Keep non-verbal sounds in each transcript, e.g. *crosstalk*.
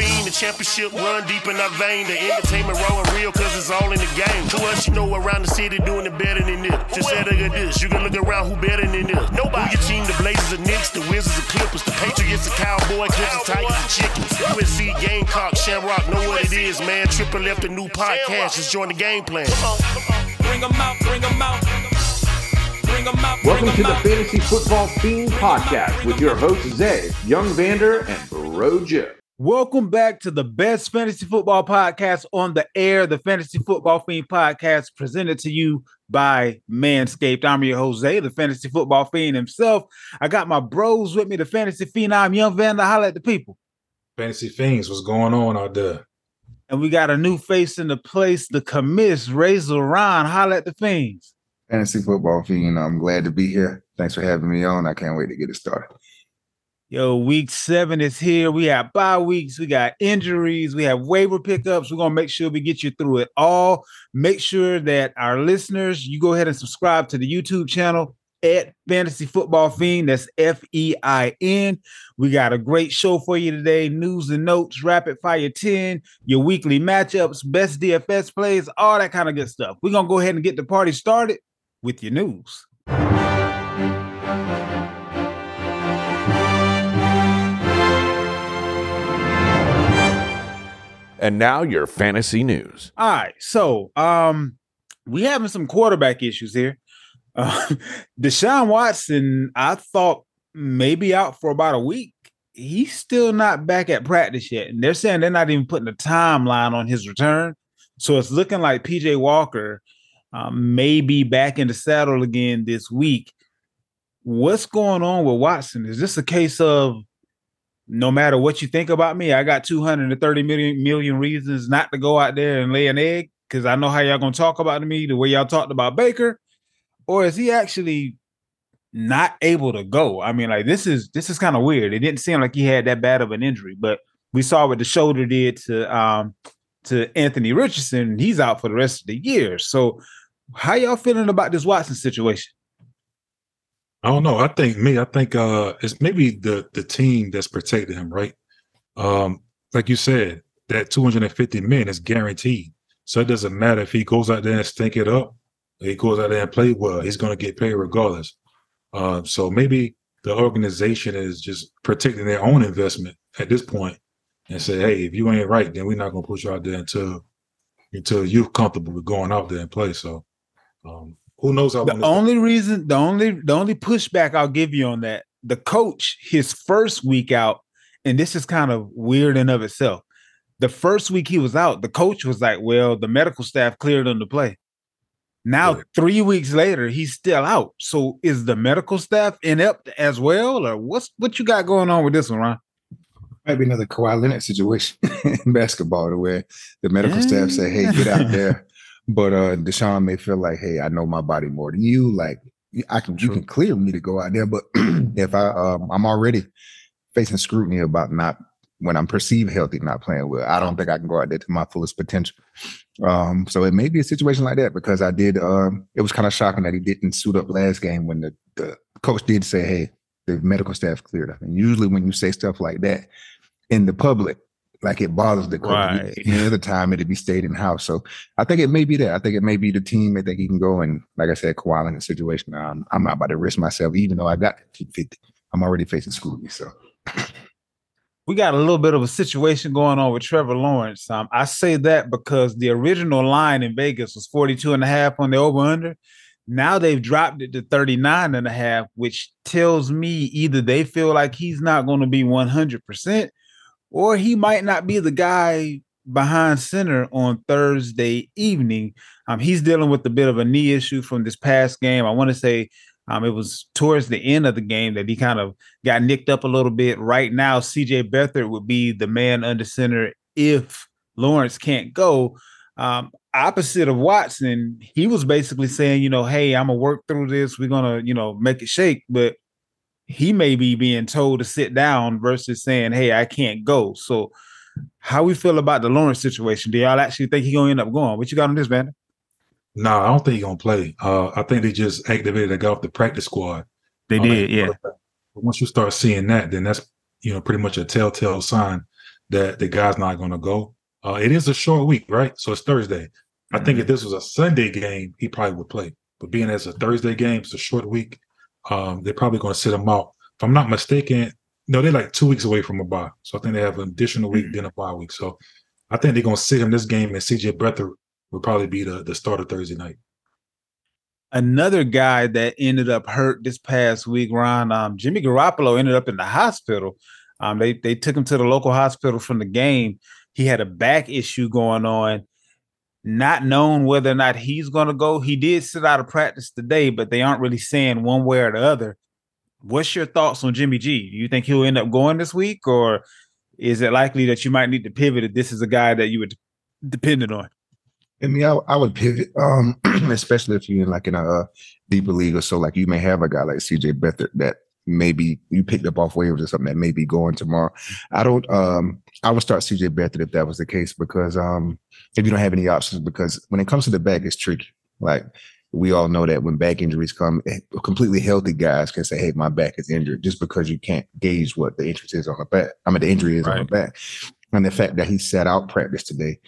Fiend, the championship run deep in our vein. The entertainment rolling real cause it's all in the game. To us, you know around the city doing it better than this. Just say look at this, you can look around who better than this. Nobody. Who your team, the Blazers, the Knicks, the Wizards, the Clippers, the Patriots, the Cowboy, Clippers, Tigers, the Chickens. USC, Gamecock, Shamrock, know what it is, man. Triple left a new podcast, just join the game plan. Bring 'em out, bring 'em out. Bring 'em out, bring Welcome 'em to the. Fantasy Football Fiend Podcast with your hosts Zay, Young Vander, and Bro Joe. Welcome back to the best fantasy football podcast on the air, the Fantasy Football Fiend podcast, presented to you by Manscaped. I'm your Jose, the Fantasy Football Fiend himself. I got my bros with me, the Fantasy Fiend. I'm Young Vander. Holla at the people. Fantasy Fiends, what's going on out there? And we got a new face in the place, the commiss, Razor Ron. Holla at the Fiends. Fantasy football fiend. I'm glad to be here. Thanks for having me on. I can't wait to get it started. Yo, week seven is here. We have bye weeks, we got injuries, we have waiver pickups. We're gonna make sure we get you through it all. Make sure that our listeners, you go ahead and subscribe to the YouTube channel at Fantasy Football Fiend. That's F E I N. We got a great show for you today. News and notes, rapid fire 10, your weekly matchups, best DFS plays, all that kind of good stuff. We're gonna go ahead and get the party started with your news. And now your fantasy news. All right, so um, we having some quarterback issues here. Uh, *laughs* Deshaun Watson, I thought maybe out for about a week. He's still not back at practice yet, and they're saying they're not even putting a timeline on his return. So it's looking like PJ Walker um, may be back in the saddle again this week. What's going on with Watson? Is this a case of no matter what you think about me, I got 230 million million reasons not to go out there and lay an egg because I know how y'all gonna talk about me the way y'all talked about Baker, or is he actually not able to go? I mean, like this is this is kind of weird. It didn't seem like he had that bad of an injury, but we saw what the shoulder did to um to Anthony Richardson, he's out for the rest of the year. So, how y'all feeling about this Watson situation? I don't know. I think me, I think uh it's maybe the the team that's protecting him, right? Um, like you said, that 250 men is guaranteed. So it doesn't matter if he goes out there and stink it up, he goes out there and play well, he's gonna get paid regardless. Um, so maybe the organization is just protecting their own investment at this point and say, hey, if you ain't right, then we're not gonna put you out there until until you're comfortable with going out there and play. So um who knows how The this- only reason, the only, the only pushback I'll give you on that, the coach, his first week out, and this is kind of weird in of itself. The first week he was out, the coach was like, "Well, the medical staff cleared him to play." Now, Right. three weeks later, he's still out. So, is the medical staff inept as well, or what's what you got going on with this one, Ron? Might be another Kawhi Leonard situation *laughs* in basketball, to where the medical staff mm. say, "Hey, get out *laughs* there," but uh Deshaun may feel like, "Hey, I know my body more than you. Like, I can, you can clear me to go out there, but *clears throat* if I, um, I'm already facing scrutiny about not when I'm perceived healthy, not playing well. I don't think I can go out there to my fullest potential. Um, so it may be a situation like that because I did. Um, it was kind of shocking that he didn't suit up last game when the, the coach did say, "Hey, the medical staff cleared up." And usually, when you say stuff like that in the public, like it bothers the coach. Right. Any other time, it'd be stayed in house. So I think it may be that. I think it may be the team. I think he can go and, like I said, Kawhi in the situation. Um, I'm not about to risk myself, even though I got 250. I'm already facing scrutiny. So we got a little bit of a situation going on with Trevor Lawrence. Um, I say that because the original line in Vegas was 42 and a half on the over under. Now they've dropped it to 39 and a half, which tells me either they feel like he's not going to be 100% or he might not be the guy behind center on Thursday evening. Um, he's dealing with a bit of a knee issue from this past game. I want to say um, it was towards the end of the game that he kind of got nicked up a little bit. Right now, CJ Beathard would be the man under center if Lawrence can't go. Um, opposite of Watson, he was basically saying, you know, hey, I'm gonna work through this. We're gonna, you know, make it shake. But he may be being told to sit down versus saying, "Hey, I can't go." So, how we feel about the Lawrence situation? Do y'all actually think he's gonna end up going? What you got on this, man? No, I don't think he's gonna play. Uh, I think they just activated a guy off the practice squad. They Uh, did, yeah. But Once you start seeing that, then that's you know pretty much a telltale sign that the guy's not going to go. Uh, it is a short week, right? So it's Thursday. I think Mm-hmm. if this was a Sunday game, he probably would play. But being as a Thursday game, it's a short week. Um, they're probably going to sit him out. If I'm not mistaken, no, they're like two weeks away from a bye. So I think they have an additional week, then a bye week. So I think they're going to sit him this game, and CJ Beathard will probably be the, the starter Thursday night. Another guy that ended up hurt this past week, Ron. Um, Jimmy Garoppolo ended up in the hospital. Um, they they took him to the local hospital from the game. He had a back issue going on. Not known whether or not he's going to go. He did sit out of practice today, but they aren't really saying one way or the other. What's your thoughts on Jimmy G? Do you think he'll end up going this week, or is it likely that you might need to pivot if this is a guy that you would depend on? I mean, I, I would pivot, um, *clears throat* especially if you're in like in a uh, deeper league or so. Like you may have a guy like CJ Beathard that maybe you picked up off waivers or something that may be going tomorrow. I don't. Um, I would start CJ Beathard if that was the case because um, if you don't have any options, because when it comes to the back, it's tricky. Like we all know that when back injuries come, eh, completely healthy guys can say, "Hey, my back is injured," just because you can't gauge what the interest is on the back. I mean, the injury is on the back, and the fact that he sat out practice today.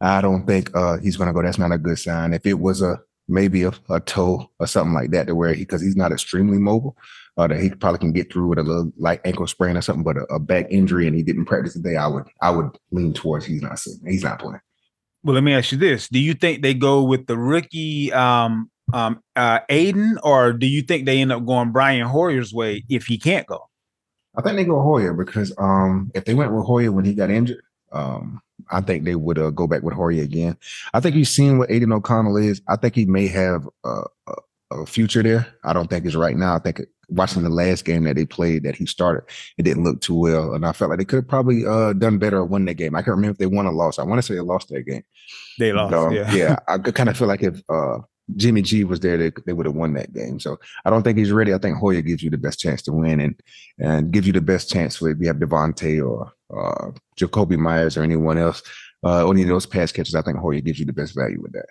I don't think uh, he's going to go. That's not a good sign. If it was a maybe a, a toe or something like that, to where he because he's not extremely mobile, uh, that he probably can get through with a little like ankle sprain or something. But a, a back injury and he didn't practice today, I would I would lean towards he's not he's not playing. Well, let me ask you this: Do you think they go with the rookie um, um, uh, Aidan, or do you think they end up going Brian Hoyer's way if he can't go? I think they go Hoyer because um, if they went with Hoyer when he got injured, um, I think they would uh, go back with Hoyer again. I think you've seen what Aidan O'Connell is. I think he may have uh, a, future there. I don't think it's right now. I think watching the last game that they played that he started, it didn't look too well, and I felt like they could have probably uh, done better or won that game. I can't remember if they won or lost. I want to say they lost that game. They lost. Um, yeah. yeah, I kind of feel like if uh, Jimmy G was there, they, they would have won that game. So I don't think he's ready. I think Hoyer gives you the best chance to win and and give you the best chance for if you have Davante or uh, Jakobi Meyers or anyone else, uh, any of those pass catches. I think Hoyer gives you the best value with that.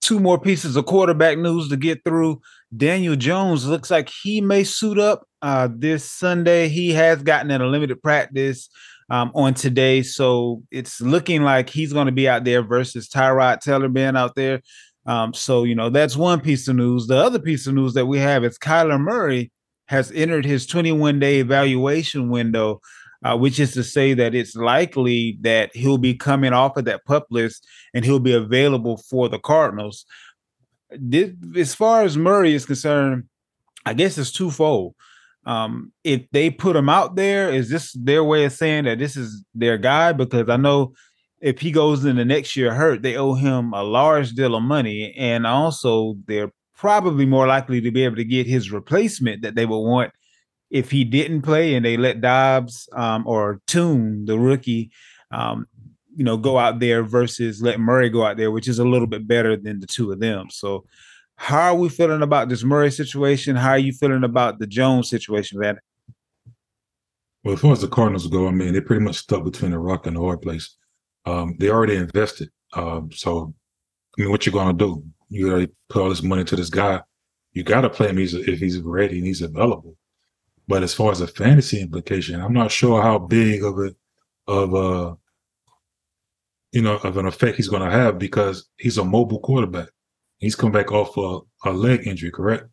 Two more pieces of quarterback news to get through. Daniel Jones looks like he may suit up uh, this Sunday. He has gotten in a limited practice um, on today, so it's looking like he's going to be out there versus Tyrod Taylor being out there. Um, so you know that's one piece of news. The other piece of news that we have is Kyler Murray has entered his 21 day evaluation window, uh, which is to say that it's likely that he'll be coming off of that pup list and he'll be available for the Cardinals. This, as far as Murray is concerned, I guess it's twofold. Um, if they put him out there, is this their way of saying that this is their guy? Because I know if he goes in the next year hurt, they owe him a large deal of money, and also they're probably more likely to be able to get his replacement that they would want if he didn't play and they let Dobbs um, or Tune, the rookie, um, you know, go out there versus let Murray go out there, which is a little bit better than the two of them. So, how are we feeling about this Murray situation? How are you feeling about the Jones situation, Van? Well, as far as the Cardinals go, I mean, they're pretty much stuck between a rock and a hard place. Um, they already invested. Um, so, I mean, what you going to do? You already put all this money to this guy. You got to play him if he's ready and he's available. But as far as a fantasy implication, I'm not sure how big of a, of a, you know, of an effect he's going to have because he's a mobile quarterback. He's come back off a, a leg injury, correct?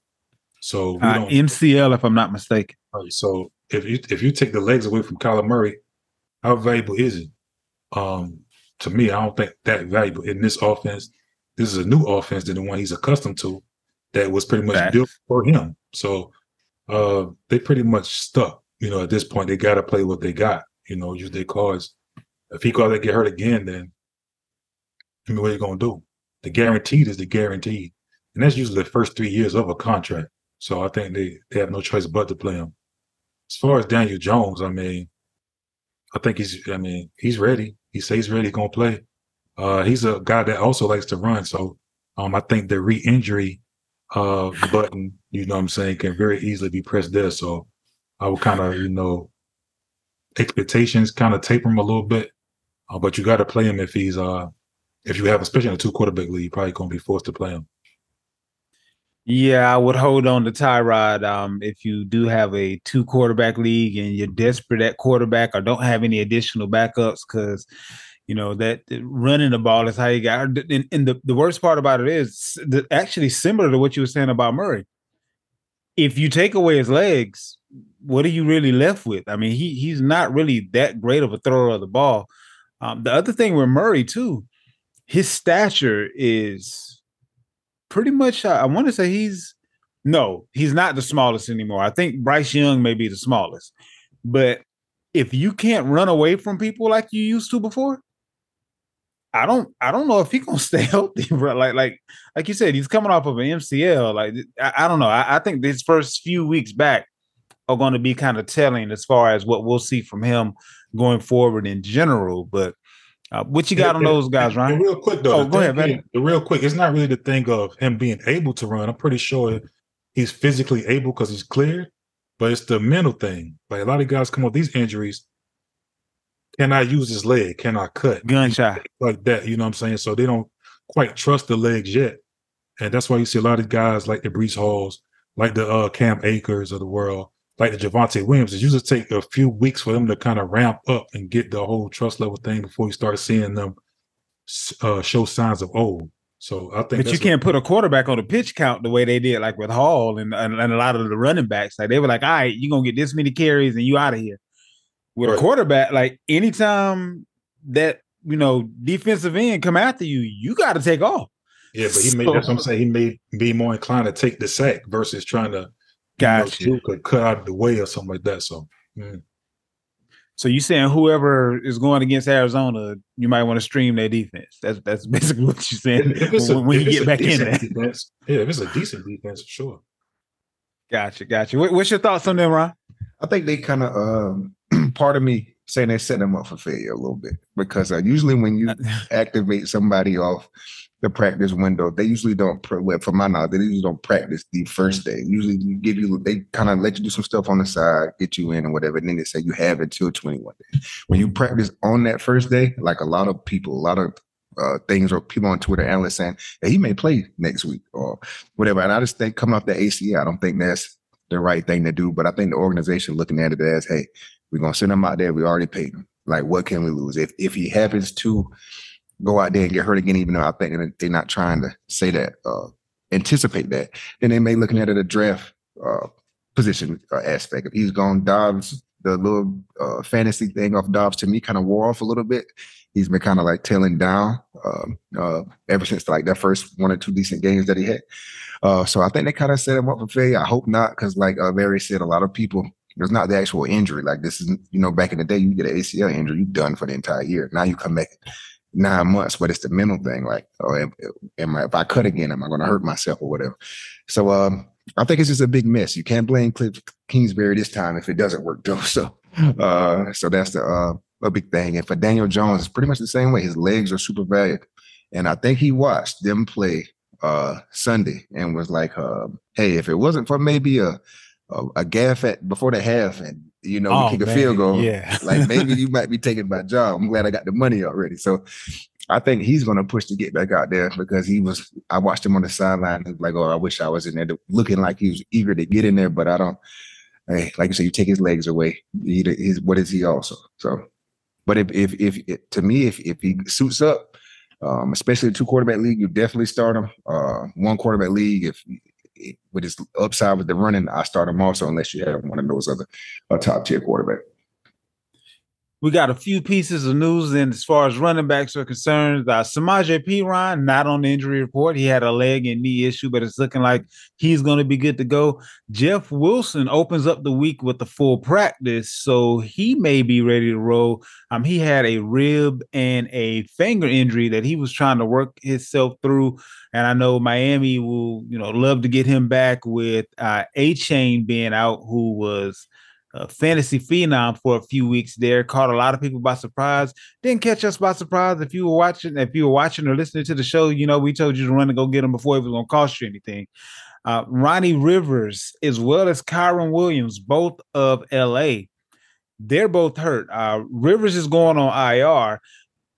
So we Uh, don't, MCL, if I'm not mistaken. Right, So if you if you take the legs away from Kyler Murray, how valuable is it? Um, to me, I don't think that valuable in this offense. This is a new offense than the one he's accustomed to, that was pretty much Facts. built for him. So uh, they pretty much stuck. You know, at this point, they got to play what they got. You know, use their cards. If he go out get hurt again, then I mean, what are you gonna do? The guaranteed is the guaranteed, and that's usually the first three years of a contract. So I think they they have no choice but to play him. As far as Daniel Jones, I mean, I think he's. I mean, he's ready. He says he's ready. Gonna play. Uh, he's a guy that also likes to run. So um, I think the re-injury uh, button you know what I'm saying, can very easily be pressed there. So I would kind of, you know, expectations kind of taper him a little bit. Uh, but you got to play him if he's uh if you have especially in a two quarterback league, probably going to be forced to play him. Yeah, I would hold on to Tyrod. Um, if you do have a two quarterback league and you're desperate at quarterback or don't have any additional backups, because you know that running the ball is how you got. And, and the, the worst part about it is the, actually similar to what you were saying about Murray. If you take away his legs, what are you really left with? I mean, he he's not really that great of a thrower of the ball. Um, the other thing with Murray too, his stature is pretty much. I want to say he's no, he's not the smallest anymore. I think Bryce Young may be the smallest, but if you can't run away from people like you used to before, I don't I don't know if he gonna *laughs* stay healthy, bro. Like like like you said, he's coming off of an MCL. Like I, I don't know. I, I, think these first few weeks back are going to be kind of telling as far as what we'll see from him going forward in general. But uh, what you got on those guys, Ryan? Real quick though. Oh, go ahead, man. The real quick. It's not really the thing of him being able to run. I'm pretty sure he's physically able because he's cleared, but it's the mental thing. Like a lot of guys come with these injuries can I use his leg? Can I cut? Gunshot. Like that, you know what I'm saying? So they don't quite trust the legs yet. And that's why you see a lot of guys like the Breece Halls, like the uh, Cam Akers of the world, like the Javonte Williams. It usually take a few weeks for them to kind of ramp up and get the whole trust level thing before you start seeing them uh, show signs of old. So I think, but you can't put a quarterback on a pitch count the way they did, like with Hall and, and, and a lot of the running backs. Like they were like, "All right, you're gonna get this many carries and you out of here." With right. a quarterback, like anytime that you know defensive end come after you, you got to take off. Yeah, but he so, may that's what I'm saying. He may be more inclined to take the sack versus trying to gotcha. you know, cut out of the way or something like that. So mm. So you saying whoever is going against Arizona, you might want to stream their defense. That's that's *laughs* basically what you're saying if, if when, a, when you get back in there. Defense, yeah, if it's a decent defense, for sure. Gotcha, gotcha. What, what's your thoughts on them, Ron? I think they kind of um, part of me saying they set them up for failure a little bit because uh, usually when you *laughs* activate somebody off the practice window, they usually don't. Well, for my knowledge, they usually don't practice the first day. Usually, you give you they kind of let you do some stuff on the side, get you in and whatever, and then they say you have until twenty one days. When you practice on that first day, like a lot of people, a lot of uh, things or people on Twitter, analysts saying hey, he may play next week or whatever. And I just think coming off the ACL, I don't think that's the right thing to do. But I think the organization looking at it as, hey, we're gonna send him out there. We already paid him. Like, what can we lose? If if he happens to go out there and get hurt again, even though I think they're not trying to say that, uh, anticipate that, then they may looking at it a draft uh, position uh, aspect. If he's gone Dobbs, the little uh, fantasy thing off Dobbs to me kind of wore off a little bit. He's been kind of like tailing down um, uh, ever since like that first one or two decent games that he had. Uh, so I think they kind of set him up for failure. I hope not, because like uh, said, a lot of people it's not the actual injury. Like this is, you know, back in the day, you get an ACL injury, you're done for the entire year. Now you come back nine months, but it's the mental thing. Like, oh, am, am I, if I cut again, am I going to hurt myself or whatever? So, um, I think it's just a big mess. You can't blame Cliff Kingsbury this time if it doesn't work though. *laughs* So, uh, so that's the uh, a big thing. And for Daniel Jones, it's pretty much the same way. His legs are super valuable, and I think he watched them play uh Sunday and was like, uh, "Hey, if it wasn't for maybe a a, a gaff at before the half and you know, oh, kick man. a field goal. Yeah. like *laughs* maybe you might be taking my job. I'm glad I got the money already. So I think he's going to push to get back out there because he was. I watched him on the sideline. Like, oh, I wish I was in there, looking like he was eager to get in there, but I don't. Hey, like you said, you take his legs away. He, he's, what is he also? So, but if if if to me, if if he suits up, um, especially a two quarterback league, you definitely start him. Uh, one quarterback league, if with his upside with the running, I start him also unless you have one of those other uh, top tier quarterback. We got a few pieces of news, and as far as running backs are concerned, uh, Samaje Perine not on the injury report. He had a leg and knee issue, but it's looking like he's going to be good to go. Jeff Wilson opens up the week with the full practice, so he may be ready to roll. Um, he had a rib and a finger injury that he was trying to work himself through, and I know Miami will, you know, love to get him back with uh, chain being out, who was a fantasy phenom for a few weeks there. Caught a lot of people by surprise. Didn't catch us by surprise. If you were watching, if you were watching or listening to the show, you know we told you to run and go get him before it was going to cost you anything. Uh, Ronnie Rivers, as well as Kyren Williams, both of LA, they're both hurt. Uh, Rivers is going on IR.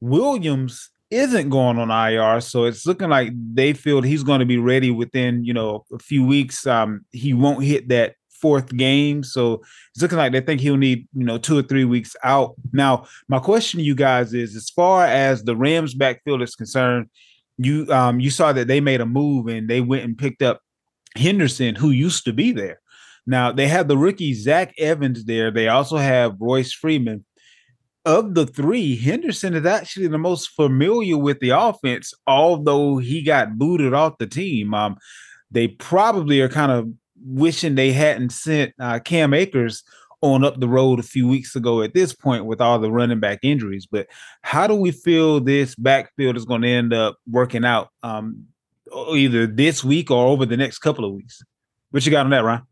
Williams isn't going on IR, so it's looking like they feel he's going to be ready within you know a few weeks. Um, he won't hit that fourth game, so it's looking like they think he'll need you know two or three weeks out. Now, my question to you guys is, as far as the Rams backfield is concerned, you um you saw that they made a move and they went and picked up Henderson, who used to be there. Now they have the rookie Zach Evans there. They also have Royce Freeman of the three, Henderson is actually the most familiar with the offense, although he got booted off the team. Um, they probably are kind of wishing they hadn't sent uh, Cam Akers on up the road a few weeks ago at this point with all the running back injuries. But how do we feel this backfield is going to end up working out um, either this week or over the next couple of weeks? What you got on that, Ryan?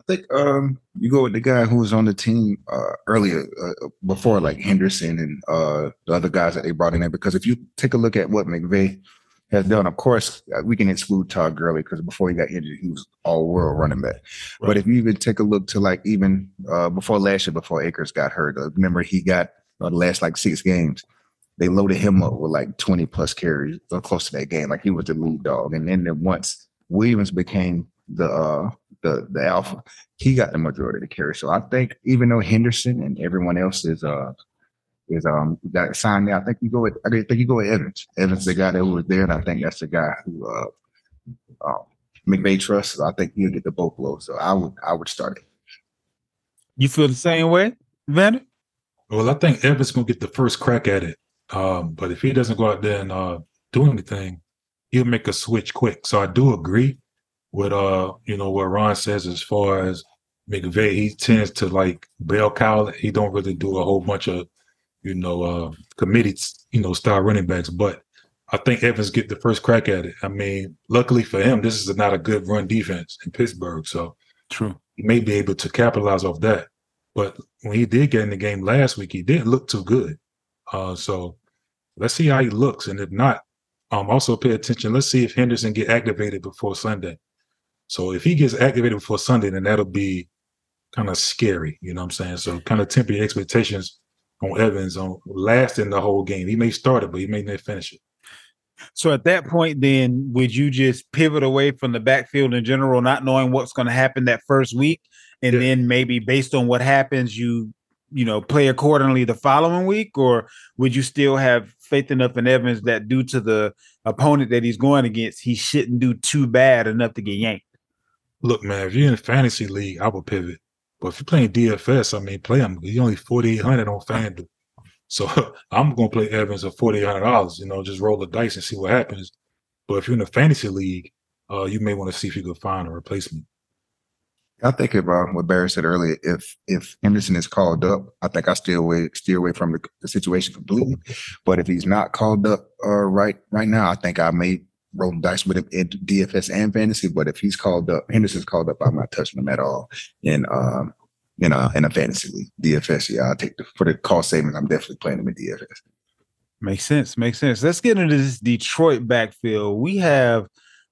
I think um, you go with the guy who was on the team uh, earlier uh, before, like Henderson and uh, the other guys that they brought in there. Because if you take a look at what McVay has done, of course, uh, we can exclude Todd Gurley because before he got injured, he was all world running back. Right. But if you even take a look to like even uh, before last year, before Akers got hurt, uh, remember he got the last like six games. They loaded him up with like 20 plus carries or close to that game. Like he was the lead dog. And then once Williams became the uh the the alpha, he got the majority of the carry. So I think even though Henderson and everyone else is uh is um that signed there, I think you go with I think you go with Evans. Evans, the guy that was there, and I think that's the guy who uh um, McVay trusts. So I think he'll get the both blows. So I would I would start it. You feel the same way, Vander? Well, I think Evans gonna get the first crack at it. Um, but if he doesn't go out there and uh, do anything, he'll make a switch quick. So I do agree with uh you know what Ron says as far as McVay, he tends to like bell cow. He don't really do a whole bunch of you know uh committees, you know, style running backs. But I think Evans get the first crack at it. I mean, luckily for him, this is not a good run defense in Pittsburgh, so true. He may be able to capitalize off that. But when he did get in the game last week, he didn't look too good. Uh, so let's see how he looks, and if not, um, also pay attention. Let's see if Henderson get activated before Sunday. So if he gets activated before Sunday, then that'll be kind of scary. You know what I'm saying? So kind of temper your expectations on Evans on lasting the whole game. He may start it, but he may not finish it. So at that point, then would you just pivot away from the backfield in general, not knowing what's going to happen that first week, and yeah. then maybe based on what happens, you you know play accordingly the following week, or would you still have faith enough in Evans that due to the opponent that he's going against, he shouldn't do too bad enough to get yanked? look, man, if you're in a fantasy league, I would pivot. But if you're playing DFS, I mean, play him. He's only forty eight hundred on FanDuel. So *laughs* I'm gonna play Evans at forty eight hundred dollars. You know, just roll the dice and see what happens. But if you're in a fantasy league, uh, you may want to see if you can find a replacement. I think about what Barry said earlier. If if Henderson is called up, I think I steer away steer away from the, the situation completely. But if he's not called up uh, right right now, I think I may rolling dice with him in DFS and fantasy. But if he's called up, Henderson's called up, I'm not touching him at all. In um, you know, in a fantasy league, DFS, yeah, I'll take the for the cost savings. I'm definitely playing him in DFS. Makes sense. Makes sense. Let's get into this Detroit backfield. We have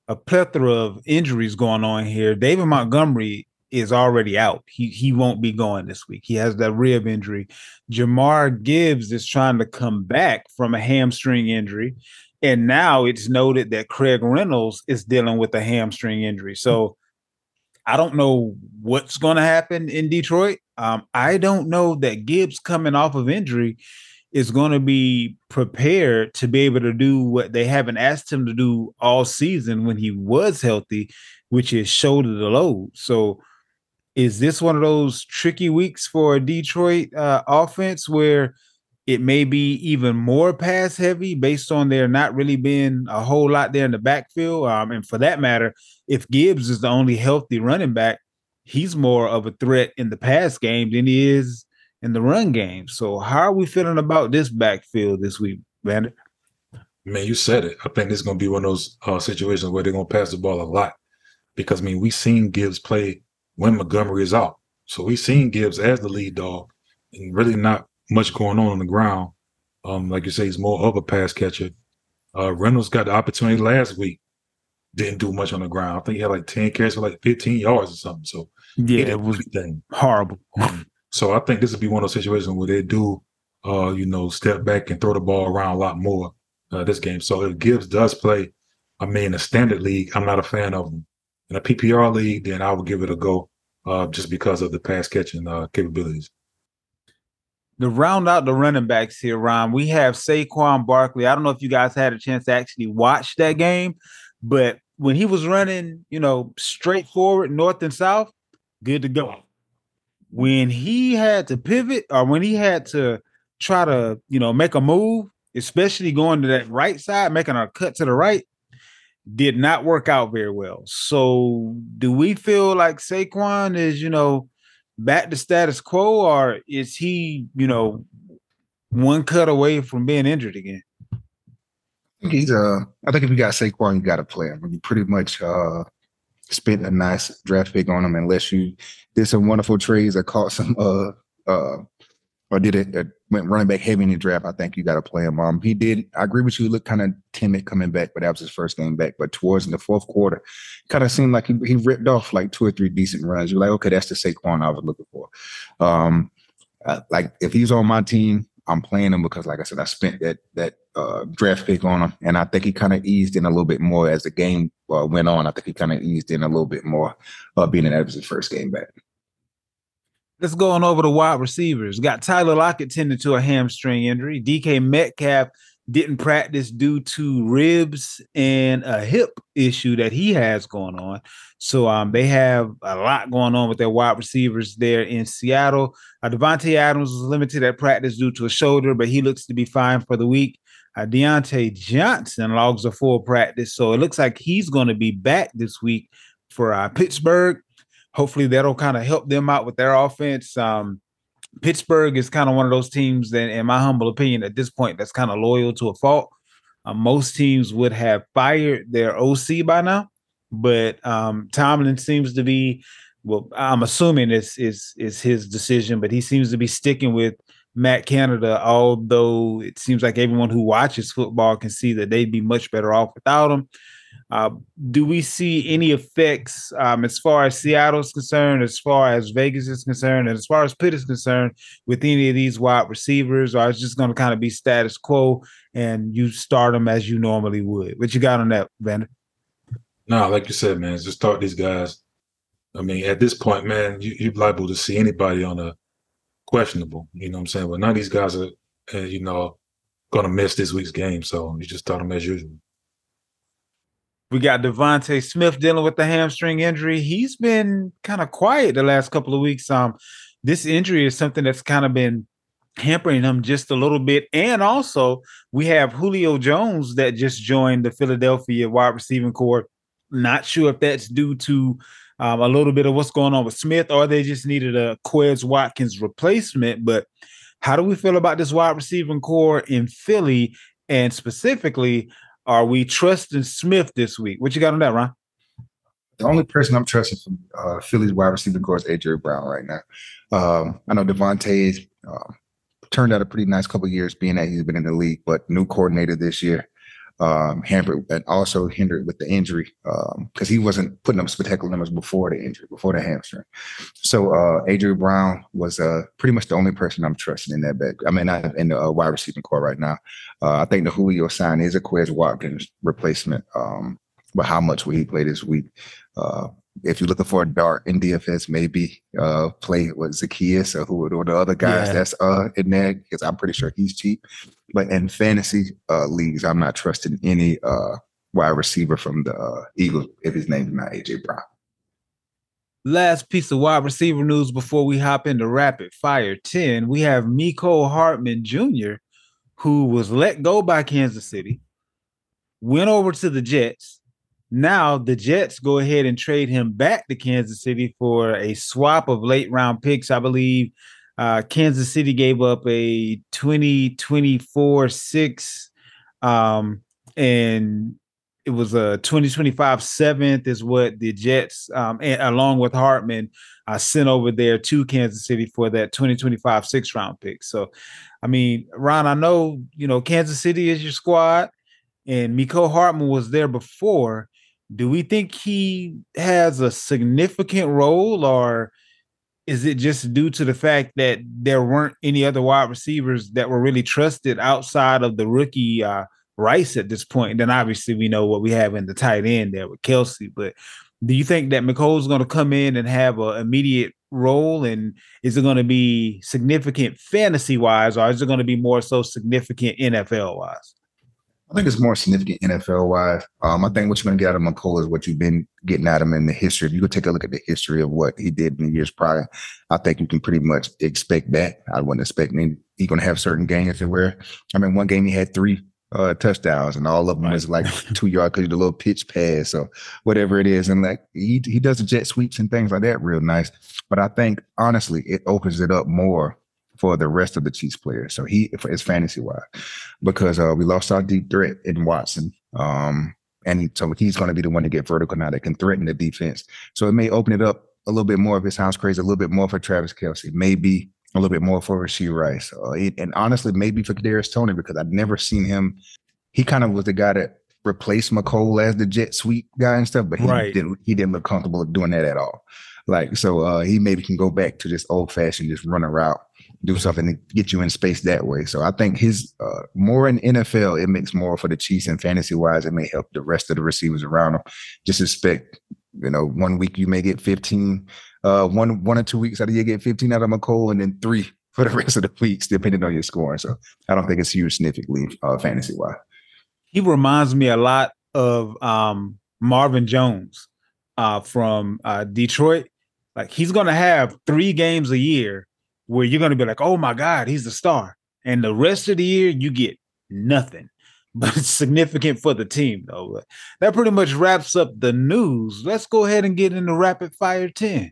a plethora of injuries going on here. David Montgomery is already out. He he won't be going this week. He has that rib injury. Jahmyr Gibbs is trying to come back from a hamstring injury. And now it's noted that Craig Reynolds is dealing with a hamstring injury. So I don't know what's going to happen in Detroit. Um, I don't know that Gibbs coming off of injury is going to be prepared to be able to do what they haven't asked him to do all season when he was healthy, which is shoulder the load. So is this one of those tricky weeks for Detroit uh, offense where – it may be even more pass heavy based on there not really being a whole lot there in the backfield. Um, and for that matter, if Gibbs is the only healthy running back, he's more of a threat in the pass game than he is in the run game. So, how are we feeling about this backfield this week, Vander? Man, you said it. I think this is going to be one of those uh, situations where they're going to pass the ball a lot because I mean we've seen Gibbs play when Montgomery is out, so we've seen Gibbs as the lead dog and really not much going on on the ground. Um, like you say, he's more of a pass catcher. Uh, Reynolds got the opportunity last week didn't do much on the ground. I think he had like 10 carries for like 15 yards or something. So yeah, it was anything. horrible. So I think this would be one of those situations where they do, uh, you know, step back and throw the ball around a lot more uh, this game. So if Gibbs does play, I mean, a standard league, I'm not a fan of him. In a PPR league, then I would give it a go, uh, just because of the pass catching uh, capabilities. To round out the running backs here, Ron, we have Saquon Barkley. I don't know if you guys had a chance to actually watch that game, but when he was running, you know, straightforward north and south, good to go. When he had to pivot or when he had to try to, you know, make a move, especially going to that right side, making a cut to the right, did not work out very well. So, do we feel like Saquon is, you know, back to status quo, or is he, you know, one cut away from being injured again? He's uh I think if you got Saquon, you gotta play him. You pretty much uh spent a nice draft pick on him unless you did some wonderful trades or caught some uh uh or did it went running back heavy in the draft. I think you got to play him. Um, he did. I agree with you. He looked kind of timid coming back, but that was his first game back. But towards the fourth quarter, kind of seemed like he, he ripped off like two or three decent runs. You're like, okay, that's the Saquon I was looking for. Um, like if he's on my team, I'm playing him because, like I said, I spent that that uh, draft pick on him, and I think he kind of eased in a little bit more as the game uh, went on. I think he kind of eased in a little bit more, uh, being was his first game back. Let's go on over to wide receivers. Got Tyler Lockett tended to a hamstring injury. DK Metcalf didn't practice due to ribs and a hip issue that he has going on. So um, they have a lot going on with their wide receivers there in Seattle. Uh, Davante Adams was limited at practice due to a shoulder, but he looks to be fine for the week. Uh, Diontae Johnson logs a full practice, so it looks like he's going to be back this week for uh, Pittsburgh hopefully that'll kind of help them out with their offense. Um, Pittsburgh is kind of one of those teams that, in my humble opinion, at this point, that's kind of loyal to a fault. Uh, most teams would have fired their OC by now, but um, Tomlin seems to be. Well, I'm assuming it's is is his decision, but he seems to be sticking with Matt Canada. Although it seems like everyone who watches football can see that they'd be much better off without him. Uh, do we see any effects um, as far as Seattle is concerned, as far as Vegas is concerned, and as far as Pitt is concerned with any of these wide receivers, or it's just going to kind of be status quo and you start them as you normally would? What you got on that, Vander? No, like you said, man, just start these guys. I mean, at this point, man, you, you're liable to see anybody on a questionable. You know what I'm saying? But none of these guys are, uh, you know, going to miss this week's game. So you just start them as usual. We got DeVonta Smith dealing with the hamstring injury. He's been kind of quiet the last couple of weeks. Um, this injury is something that's kind of been hampering him just a little bit. And also, we have Julio Jones that just joined the Philadelphia wide receiving corps. Not sure if that's due to um, a little bit of what's going on with Smith, or they just needed a Quez Watkins replacement. But how do we feel about this wide receiving corps in Philly? And specifically, are we trusting Smith this week? What you got on that, Ron? The only person I'm trusting from uh, Philly's wide receiver core is AJ Brown right now. Um, I know DeVonta uh, turned out a pretty nice couple years being that he's been in the league, but new coordinator this year um, hampered and also hindered with the injury because um, he wasn't putting up spectacular numbers before the injury, before the hamstring. So uh, Adrian Brown was uh, pretty much the only person I'm trusting in that back. I mean, not in the uh, wide receiving core right now. Uh, I think the Julio sign is a Quez Watkins replacement. Um, but how much will he play this week? If you're looking for a dart in DFS, maybe uh, play with Zacchaeus or who or the other guys yeah. that's uh, in there because I'm pretty sure he's cheap. But in fantasy uh, leagues, I'm not trusting any uh, wide receiver from the uh, Eagles if his name's not AJ Brown. Last piece of wide receiver news before we hop into rapid fire 10. We have Mecole Hardman Jr., who was let go by Kansas City, went over to the Jets, now the Jets go ahead and trade him back to Kansas City for a swap of late round picks. I believe uh, Kansas City gave up a 2024 6 um, and it was a 2025 seventh is what the Jets, um, and, along with Hardman uh, sent over there to Kansas City for that 2025 six round pick. So, I mean, Ron, I know you know Kansas City is your squad, and Mecole Hardman was there before. Do we think he has a significant role or is it just due to the fact that there weren't any other wide receivers that were really trusted outside of the rookie uh, Rice at this point? And then obviously we know what we have in the tight end there with Kelce. But do you think that Mecole's going to come in and have an immediate role? And is it going to be significant fantasy wise, or is it going to be more so significant NFL wise? I think it's more significant NFL wise. Um, I think what you're going to get out of Mecole is what you've been getting out of him in the history. If you could take a look at the history of what he did in the years prior, I think you can pretty much expect that. I wouldn't expect any, he's going to have certain games where, I mean, one game he had three uh, touchdowns, and all of them right. was like *laughs* two yard because you the little pitch pass or whatever it is, and like he he does the jet sweeps and things like that real nice. But I think honestly, it opens it up more for the rest of the Chiefs players. So he is fantasy wise because uh, we lost our deep threat in Watson. Um, and he, so he's going to be the one to get vertical now that can threaten the defense. So it may open it up a little bit more if it sounds crazy, a little bit more for Travis Kelce, maybe a little bit more for Rashee Rice, uh, it, and honestly, maybe for Kadarius Toney because I've never seen him. He kind of was the guy that replaced Mecole as the jet sweep guy and stuff, but he right. didn't. He didn't look comfortable doing that at all. Like so, uh, he maybe can go back to this old fashioned, just run a route do something to get you in space that way. So I think his uh, more in NFL, it makes more for the Chiefs and fantasy wise. It may help the rest of the receivers around them. Just expect, you know, one week you may get 15, uh, one one or two weeks out of you get 15 out of Mecole, and then three *laughs* for the rest of the weeks, depending on your scoring. So I don't think it's huge significantly uh, fantasy wise. He reminds me a lot of um, Marvin Jones uh, from uh, Detroit. Like he's going to have three games a year where you're going to be like, oh my God, he's the star. And the rest of the year, you get nothing. *laughs* But it's significant for the team, though. But that pretty much wraps up the news. Let's go ahead and get into rapid fire 10.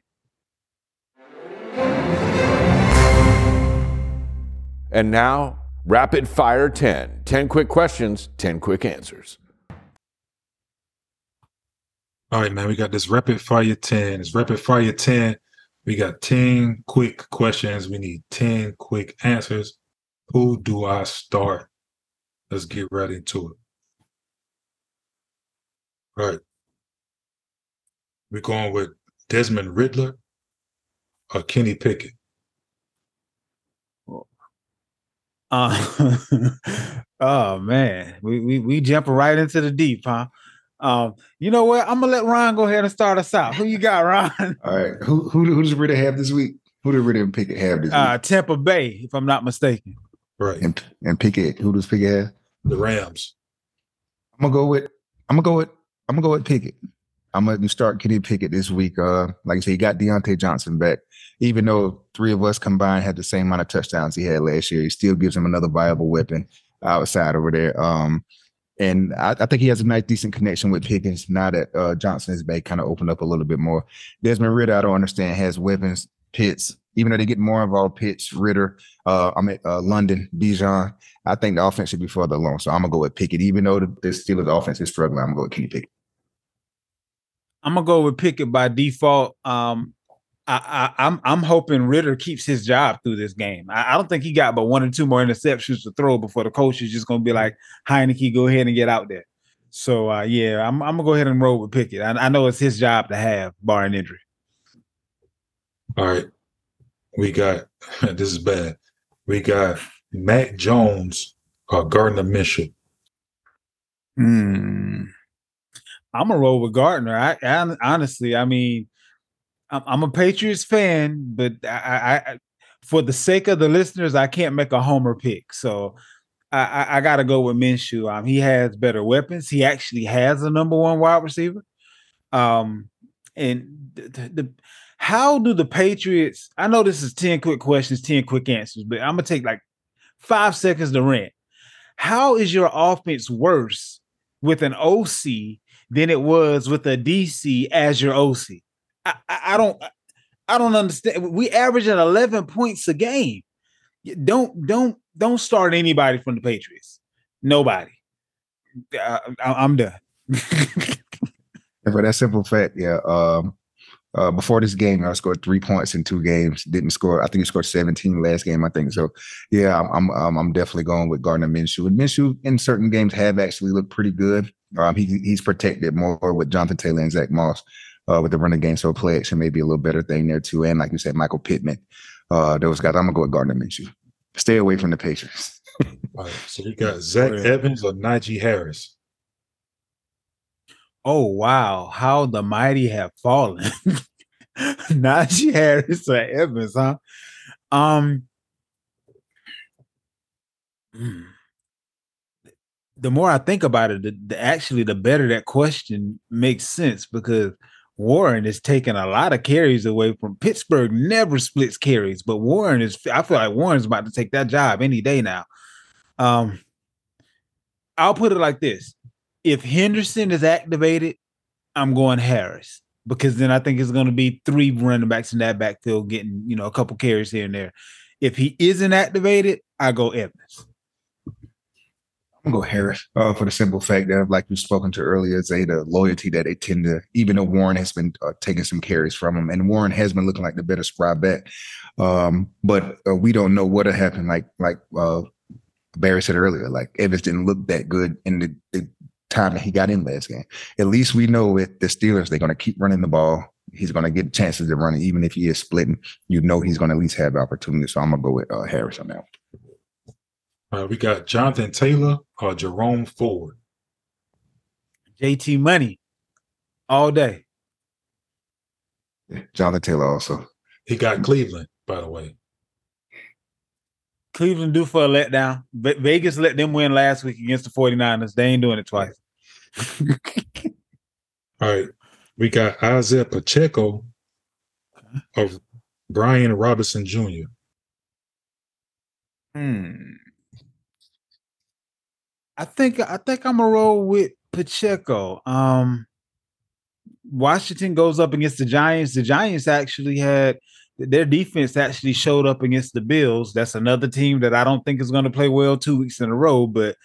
And now, rapid fire 10. 10 quick questions, 10 quick answers. All right, man, we got this rapid fire 10. It's rapid fire 10 we got 10 quick questions. We need 10 quick answers. Who do I start? Let's get right into it. All right. We're going with Desmond Ridder or Kenny Pickett. Uh, *laughs* oh man, we, we we jumping right into the deep, huh? Um, you know what? I'm gonna let Ron go ahead and start us out. Who you got, Ron? *laughs* All right. Who who who does Ridder have this week? Who did Ridder and Pickett have this uh, week? Tampa Bay, if I'm not mistaken. Right. And and Pickett, who does Pickett have? The Rams. I'm gonna go with I'm gonna go with I'm gonna go with Pickett. I'm gonna start Kenny Pickett this week. Uh, like I said, he got Diontae Johnson back. Even though three of us combined had the same amount of touchdowns he had last year, he still gives him another viable weapon outside over there. Um, and I, I, think he has a nice, decent connection with Pickens now that uh, Johnson kind of opened up a little bit more. Desmond Ridder, I don't understand, has weapons, Pitts, even though they get more involved, Pitts, Ridder, uh, I'm at uh, London, Bijan. I think the offense should be further along. So I'm to go with Pickett. Even though the, the Steelers offense is struggling, I'm to go with Kenny Pickett. I'm to go with Pickett by default. Um, I, I, am I'm, I'm hoping Ridder keeps his job through this game. I, I, don't think he got but one or two more interceptions to throw before the coach is just going to be like Heinicke, go ahead and get out there. So uh, yeah, I'm, I'm gonna go ahead and roll with Pickett. I, I know it's his job to have, barring injury. All right, we got *laughs* this is bad. We got Mac Jones or Gardner Minshew. Hmm. I'm gonna roll with Gardner. I, I honestly, I mean, I'm a Patriots fan, but I, I, for the sake of the listeners, I can't make a homer pick. So I, I, got to go with Minshew. Um, he has better weapons. He actually has a number one wide receiver. Um, and the, the how do the Patriots? I know this is ten quick questions, ten quick answers, but I'm gonna take like five seconds to rant. How is your offense worse with an OC than it was with a DC as your OC? I, I don't I don't understand. We average at 11 points a game. Don't don't don't start anybody from the Patriots. Nobody. I, am done. for that simple fact, yeah. Um, uh, before this game, I scored three points in two games. Didn't score. I think he scored 17 last game. I think so. Yeah, I'm I'm, I'm definitely going with Gardner Minshew. And Minshew in certain games have actually looked pretty good. Um, he he's protected more with Jonathan Taylor and Zach Moss uh, with the running game, so play action may be a little better thing there too. And like you said, Michael Pittman, uh, those guys. I'm gonna go with Gardner Minshew. Stay away from the Patriots. *laughs* All right, so we got Zach Evans or Najee Harris. Oh wow, how the mighty have fallen. *laughs* Najee Harris or Evans, huh? Um hmm. the more I think about it, the, the, actually the better that question makes sense because Warren is taking a lot of carries away from Pittsburgh. Never splits carries, but Warren is. I feel like Warren's about to take that job any day now. Um, I'll put it like this: if Henderson is activated, I'm going Harris because then I think it's going to be three running backs in that backfield getting you know a couple carries here and there. If he isn't activated, I go Evans. Gonna go Harris uh, for the simple fact that, like you've spoken to earlier, Zay, the loyalty that they tend to, even though Warren has been uh, taking some carries from him, and Warren has been looking like the better spry bet. Um, but uh, we don't know what will happen. Like like uh, Barry said earlier, like Evans didn't look that good in the, the time that he got in last game. At least we know with the Steelers, they're going to keep running the ball. He's going to get chances to run it, even if he is splitting. You know he's going to at least have the opportunity. So I'm going to go with uh, Harris on that. Uh, we got Jonathan Taylor or Jerome Ford. JT Money all day. Yeah, Jonathan Taylor also. He got Cleveland, by the way. Cleveland due for a letdown. Vegas let them win last week against the 49ers. They ain't doing it twice. *laughs* All right. We got Isaiah Pacheco of Brian Robinson Jr. Hmm. I think I think I'm gonna roll with Pacheco. Um Washington goes up against the Giants. The Giants actually had their defense actually showed up against the Bills. That's another team that I don't think is going to play well two weeks in a row, but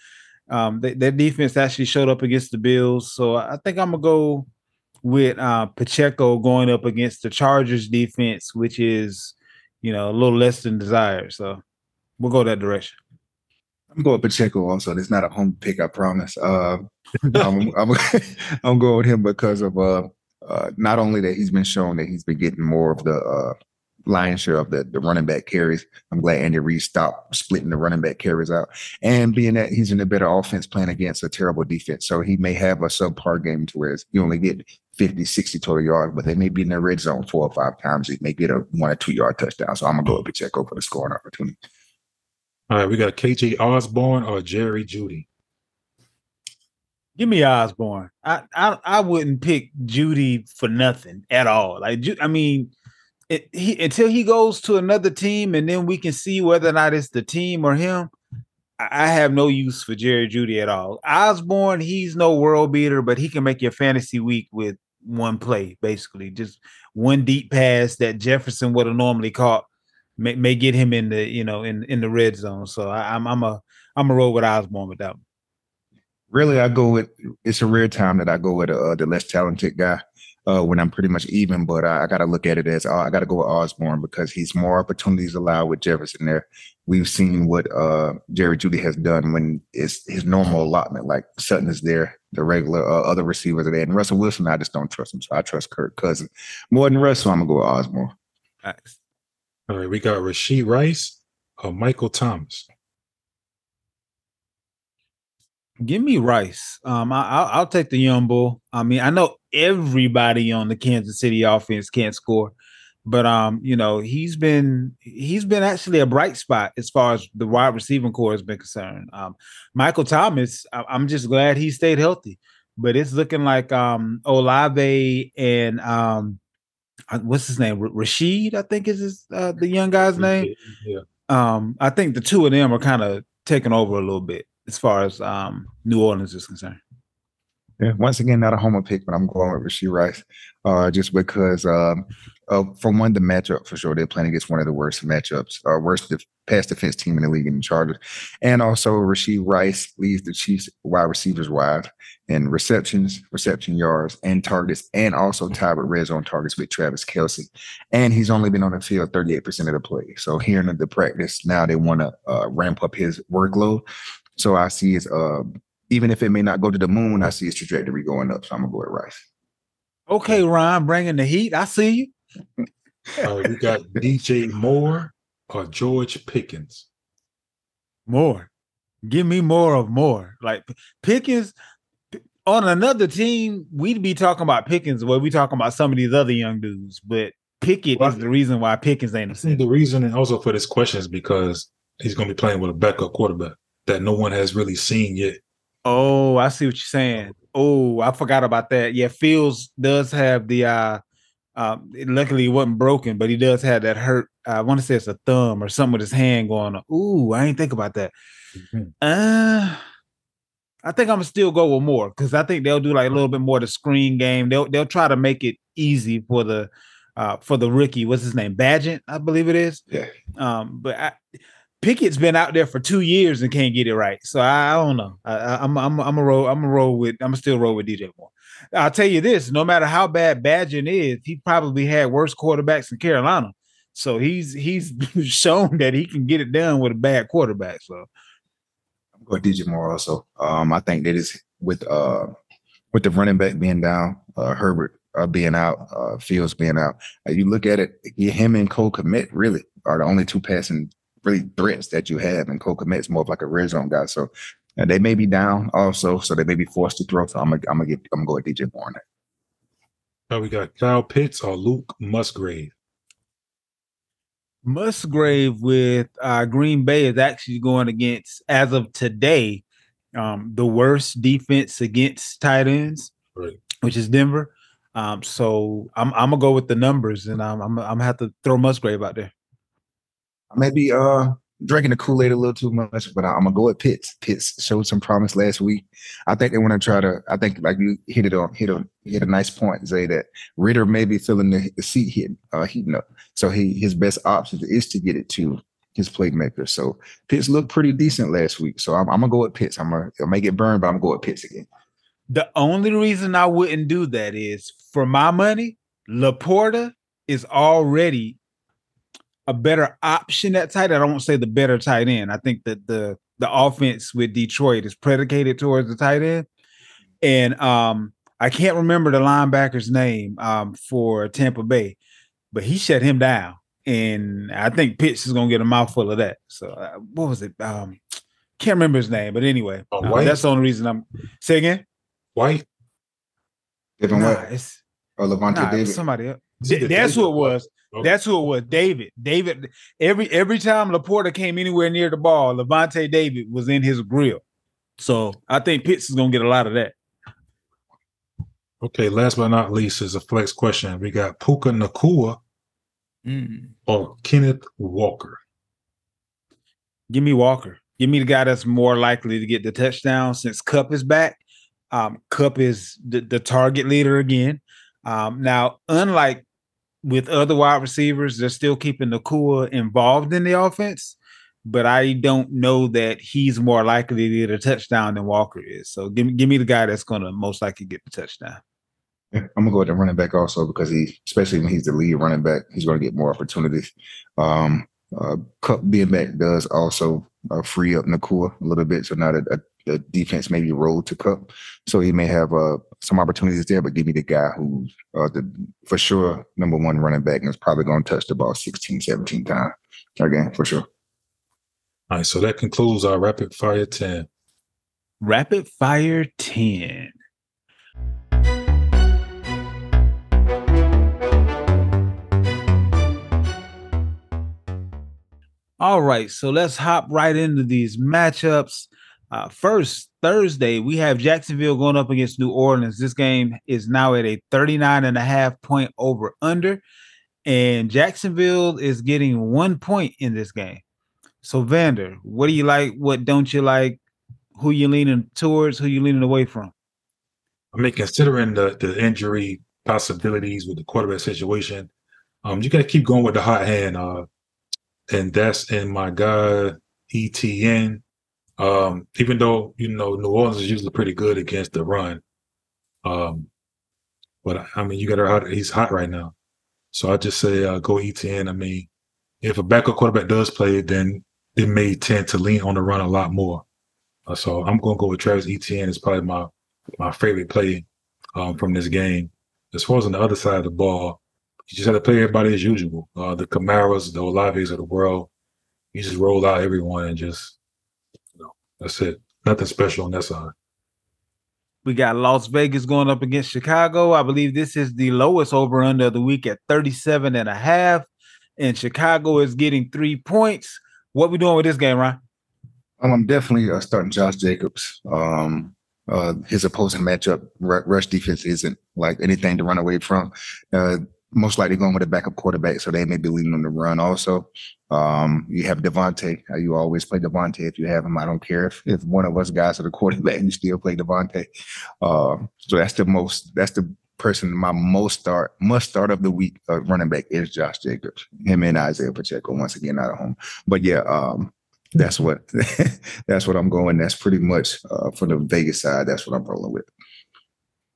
um, they, their defense actually showed up against the Bills. So I think I'm gonna go with uh, Pacheco going up against the Chargers defense, which is you know a little less than desired. So we'll go that direction. I'm going Pacheco also. It's not a home pick, I promise. Uh, I'm, I'm, *laughs* I'm going with him because of uh, uh, not only that he's been shown that he's been getting more of the uh, lion's share of the, the running back carries. I'm glad Andy Reid stopped splitting the running back carries out. And being that he's in a better offense playing against a terrible defense. So he may have a subpar game to where you only get 50, 60 total yards, but they may be in the red zone four or five times. He may get a one or two yard touchdown. So I'm going to go with Pacheco for the scoring opportunity. All right, we got KJ Osborn or Jerry Jeudy. Give me Osborn. I, I I wouldn't pick Jeudy for nothing at all. Like I mean, it, he, until he goes to another team and then we can see whether or not it's the team or him. I have no use for Jerry Jeudy at all. Osborn, he's no world beater, but he can make your fantasy week with one play, basically. Just one deep pass that Jefferson would have normally caught may, may get him in the, you know, in, in the red zone. So I, am I'm, I'm a I'm a roll with Osborn with that one. Really, I go with it's a rare time that I go with uh, the less talented guy uh, when I'm pretty much even. But I, I got to look at it as uh, I got to go with Osborn because he's more opportunities allowed with Jefferson there. We've seen what uh, Jerry Jeudy has done when it's his normal allotment. Like Sutton is there, the regular uh, other receivers are there, and Russell Wilson. I just don't trust him, so I trust Kirk Cousin more than Russell. I'm gonna go with Osborn. Nice. All right, we got Rashee Rice or Michael Thomas. Give me Rice. Um, I, will take the young bull. I mean, I know everybody on the Kansas City offense can't score, but um, you know, he's been he's been actually a bright spot as far as the wide receiving corps has been concerned. Um, Michael Thomas, I, am just glad he stayed healthy, but it's looking like um Olave and um, what's his name, Rashid, I think is his, uh, the young guy's name. Yeah. Um, I think the two of them are kind of taking over a little bit as far as um, New Orleans is concerned. Yeah, once again, not a homer pick, but I'm going with Rashee Rice, uh, just because um, uh, from one the matchup for sure they're playing against one of the worst matchups, uh, worst def- pass defense team in the league in the Chargers, and also Rashee Rice leads the Chiefs wide receivers wide in receptions, reception yards, and targets, and also tied with red zone targets with Travis Kelce. and he's only been on the field 38 percent of the play. So here in the practice now they want to uh, ramp up his workload. So I see his uh, even if it may not go to the moon, I see its trajectory going up. So I'm gonna go with Rice. Okay, Ron, bringing the heat. I see you. Uh, you got *laughs* DJ Moore or George Pickens. Moore. Give me more of Moore. Like Pickens on another team, we'd be talking about Pickens where we talking about some of these other young dudes, but Pickett Well, is the reason why Pickens ain't I a think the reason and also for this question is because he's going to be playing with a backup quarterback that no one has really seen yet. Oh, I see what you're saying. Oh, I forgot about that. Yeah, Fields does have the uh um luckily it wasn't broken, but he does have that hurt. I want to say it's a thumb or something with his hand going on. Ooh, I ain't think about that. Mhm. Uh I think I'm gonna still go with Moore because I think they'll do like a little bit more of the screen game. They'll they'll try to make it easy for the uh for the rookie. What's his name? Bagent, I believe it is. Yeah. Um, but I, Pickett's been out there for two years and can't get it right. So I, I don't know. I, I, I'm I'm I'm a roll. I'm a roll with. I'm still roll with DJ Moore. I'll tell you this: no matter how bad Bagent is, he probably had worse quarterbacks in Carolina. So he's he's *laughs* shown that he can get it done with a bad quarterback. So I'm going DJ Moore also. Um, I think that is with uh with the running back being down, uh Herbert uh, being out, uh Fields being out. Uh, you look at it, him and Cole Kmet really are the only two passing really threats that you have, and Cole Kmet's more of like a red zone guy. So and they may be down also, so they may be forced to throw. So I'm gonna I'm gonna get I'm gonna go with DJ Moore on that. Now we got Kyle Pitts or Luke Musgrave. Musgrave with uh, Green Bay is actually going against, as of today, um, the worst defense against tight ends, Right. which is Denver. Um, so I'm I'm gonna go with the numbers, and I'm I'm, I'm gonna have to throw Musgrave out there. I may be uh drinking the Kool-Aid a little too much, but I, am gonna go with Pitts. Pitts showed some promise last week. I think they want to try to. I think like you hit it on hit a hit a nice point, Zay. that Ridder may be feeling the, the seat hitting uh heating up. So he his best option is to get it to his playmaker. So Pitts looked pretty decent last week. So I'm, I'm gonna go with Pitts. I'm gonna I may get burned, but I'm gonna go with Pitts again. The only reason I wouldn't do that is for my money, Laporta is already a better option at tight. end. I don't say the better tight end. I think that the the offense with Detroit is predicated towards the tight end. And um, I can't remember the linebacker's name um, for Tampa Bay, but he shut him down. And I think Pitts is gonna get a mouthful of that. So uh, what was it? Um, can't remember his name, but anyway, Oh, uh, White? that's the only reason I'm say again. White? Devin Nah, White or Lavonte nah, it was David. somebody else. Is it Th- that's who it was. Okay. That's who it was. David. David. Every every time Laporta came anywhere near the ball, Lavonte David was in his grill. So I think Pitts is gonna get a lot of that. Okay, last but not least is a flex question. We got Puka Nacua Mm. or Kenneth Walker. Give me Walker. Give me the guy that's more likely to get the touchdown since Kupp is back. Um, Kupp is the, the target leader again. Um, now, unlike with other wide receivers, they're still keeping Nacua involved in the offense, but I don't know that he's more likely to get a touchdown than Walker is. So give me give me the guy that's gonna most likely get the touchdown. I'm gonna go with the running back also because he, especially when he's the lead running back, he's gonna get more opportunities. Um, uh, Kupp being back does also uh, free up Nacua a little bit, so now that uh, the defense maybe rolled to Kupp, so he may have uh, some opportunities there. But give me the guy who's uh, the for sure number one running back and is probably gonna touch the ball 16, 17 times again for sure. All right, so that concludes our rapid fire 10. Rapid fire 10. All right, so let's hop right into these matchups. Uh, first, Thursday, we have Jacksonville going up against New Orleans. This game is now at a 39 and a half point over under, and Jacksonville is getting one point in this game. So, Vander, what do you like? What don't you like? Who you leaning towards? Who you leaning away from? I mean, considering the, the injury possibilities with the quarterback situation, um, you got to keep going with the hot hand. Uh, and that's in my guy, ETN. Um, even though, you know, New Orleans is usually pretty good against the run. Um, but I mean, you got to hot. He's hot right now. So I just say uh, go ETN. I mean, if a backup quarterback does play, then it may tend to lean on the run a lot more. Uh, so I'm going to go with Travis Etienne. It's probably my my favorite play um, from this game. As far as on the other side of the ball, you just have to play everybody as usual. Uh, the Kamaras, the Olaves of the world. You just roll out everyone and just, that's it. Nothing special on that side. We got Las Vegas going up against Chicago. I believe this is the lowest over under of the week at 37 and a half. And Chicago is getting three points. What we doing with this game, Ryan? Um, I'm definitely uh, starting Josh Jacobs. Um, uh, his opposing matchup, r- rush defense isn't like anything to run away from. Uh, most likely going with a backup quarterback, so they may be leaning on the run also. Um, you have. Uh, you always play Davante if you have him. I don't care if, if one of us guys are the quarterback, and you still play Davante. Uh, so that's the most, that's the person, my most start, must start of the week uh, running back is Josh Jacobs. Him and Isaiah Pacheco once again out of home. But yeah, um, that's what *laughs* that's what I'm going. That's pretty much uh, for the Vegas side. That's what I'm rolling with.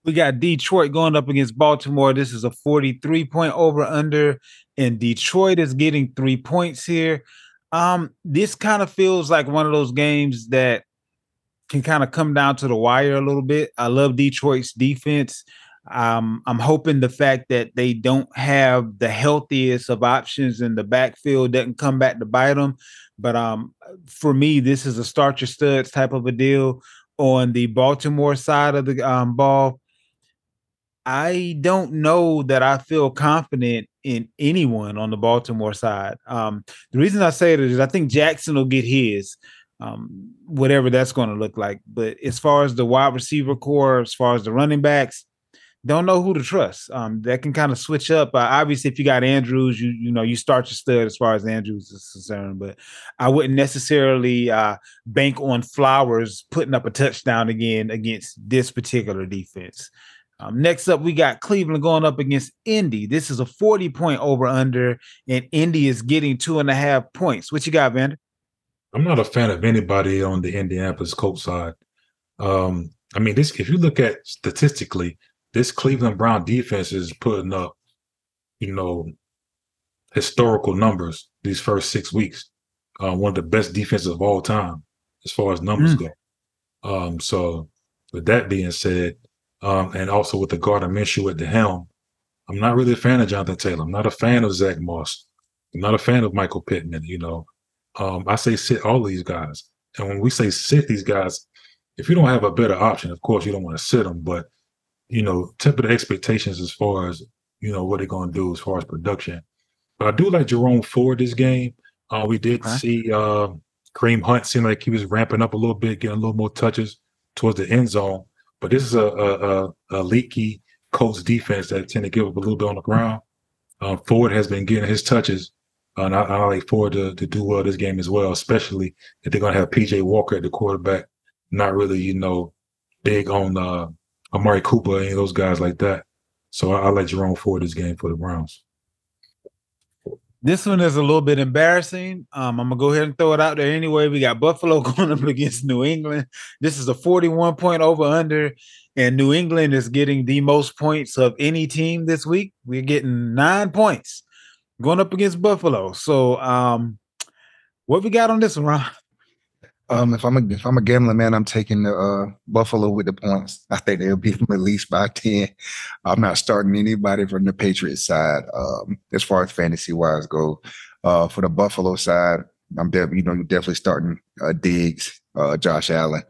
We got Detroit going up against Baltimore. This is a 43 point over under, and Detroit is getting three points here. Um, this kind of feels like one of those games that can kind of come down to the wire a little bit. I love Detroit's defense. Um, I'm hoping the fact that they don't have the healthiest of options in the backfield doesn't come back to bite them. But um, for me, this is a start your studs type of a deal on the Baltimore side of the um, ball. I don't know that I feel confident in anyone on the Baltimore side. Um, the reason I say it is I think Jackson will get his, um, whatever that's going to look like. But as far as the wide receiver corps, as far as the running backs, don't know who to trust. Um, that can kind of switch up. Uh, obviously, if you got Andrews, you you know you start your stud as far as Andrews is concerned. But I wouldn't necessarily uh, bank on Flowers putting up a touchdown again against this particular defense. Um, next up, we got Cleveland going up against Indy. This is a 40 point over under, and Indy is getting two and a half points. What you got, Vander? I'm not a fan of anybody on the Indianapolis Colts side. Um, I mean, this if you look at statistically, this Cleveland Brown defense is putting up, you know, historical numbers these first six weeks. Uh, one of the best defenses of all time as far as numbers mm. go. Um, so, with that being said, um, and also with the Gardner Minshew at the helm, I'm not really a fan of Jonathan Taylor. I'm not a fan of Zach Moss. I'm not a fan of Michael Pittman. You know, um, I say sit all these guys. And when we say sit these guys, if you don't have a better option, of course you don't want to sit them. But you know, temper the expectations as far as you know what they're going to do as far as production. But I do like Jerome Ford this game. Uh, we did okay. see uh, Kareem Hunt seem like he was ramping up a little bit, getting a little more touches towards the end zone. But this is a, a, a, leaky Colts defense that tend to give up a little bit on the ground. Um, Ford has been getting his touches, uh, and I, I, like Ford to, to do well this game as well, especially if they're going to have PJ Walker at the quarterback. Not really, you know, big on uh, Amari Cooper any of those guys like that. So I, I like Jerome Ford this game for the Browns. This one is a little bit embarrassing. Um, I'm gonna go ahead and throw it out there anyway. We got Buffalo *laughs* going up against New England. This is a 41 point over under, and New England is getting the most points of any team this week. We're getting nine points going up against Buffalo. So, um, what we got on this one, Ron? Um, if I'm a if I'm a gambling man, I'm taking the uh, Buffalo with the points. I think they'll beat them at least by *laughs* ten. I'm not starting anybody from the Patriots side. Um, as far as fantasy wise go, uh, for the Buffalo side, I'm definitely you know you're definitely starting uh, Diggs, uh, Josh Allen,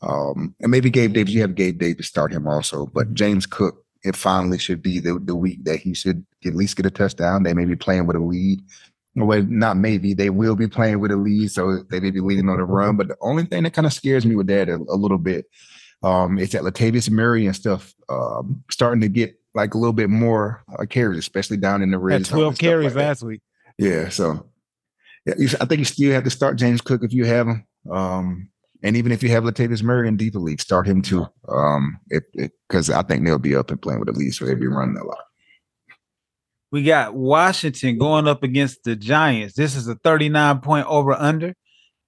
um, and maybe Gabe Davis. You have Gabe Davis start him also, but mm-hmm. James Cook. It finally should be the, the week that he should at least get a touchdown. They may be playing with a lead well, not maybe they will be playing with a lead, so they may be leading on the run. But the only thing that kind of scares me with that a, a little bit um, is that Latavius Murray and stuff um, starting to get like a little bit more uh, carries, especially down in the red. Twelve carries like last week. Yeah, so yeah, I think you still have to start James Cook if you have him. Um, and even if you have Latavius Murray in deeper league, start him too. Um, because I think they'll be up and playing with the lead, so they'll be running a lot. We got Washington going up against the Giants. This is a 39 point over under,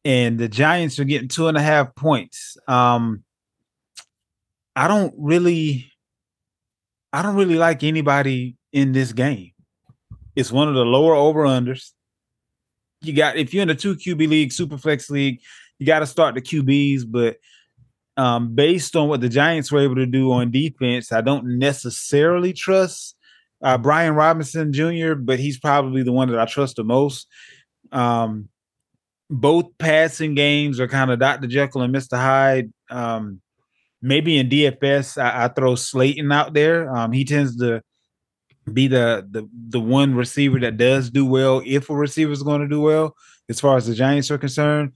and the Giants are getting two and a half points. Um, I don't really, I don't really like anybody in this game. It's one of the lower over unders. You got if you're in a two QB league, super flex league, you got to start the QBs, but um, based on what the Giants were able to do on defense, I don't necessarily trust uh, Brian Robinson Jr., but he's probably the one that I trust the most. Um, both passing games are kind of Dr. Jekyll and Mr. Hyde. Um, maybe in DFS, I, I, throw Slayton out there. Um, he tends to be the the the one receiver that does do well if a receiver is going to do well as far as the Giants are concerned.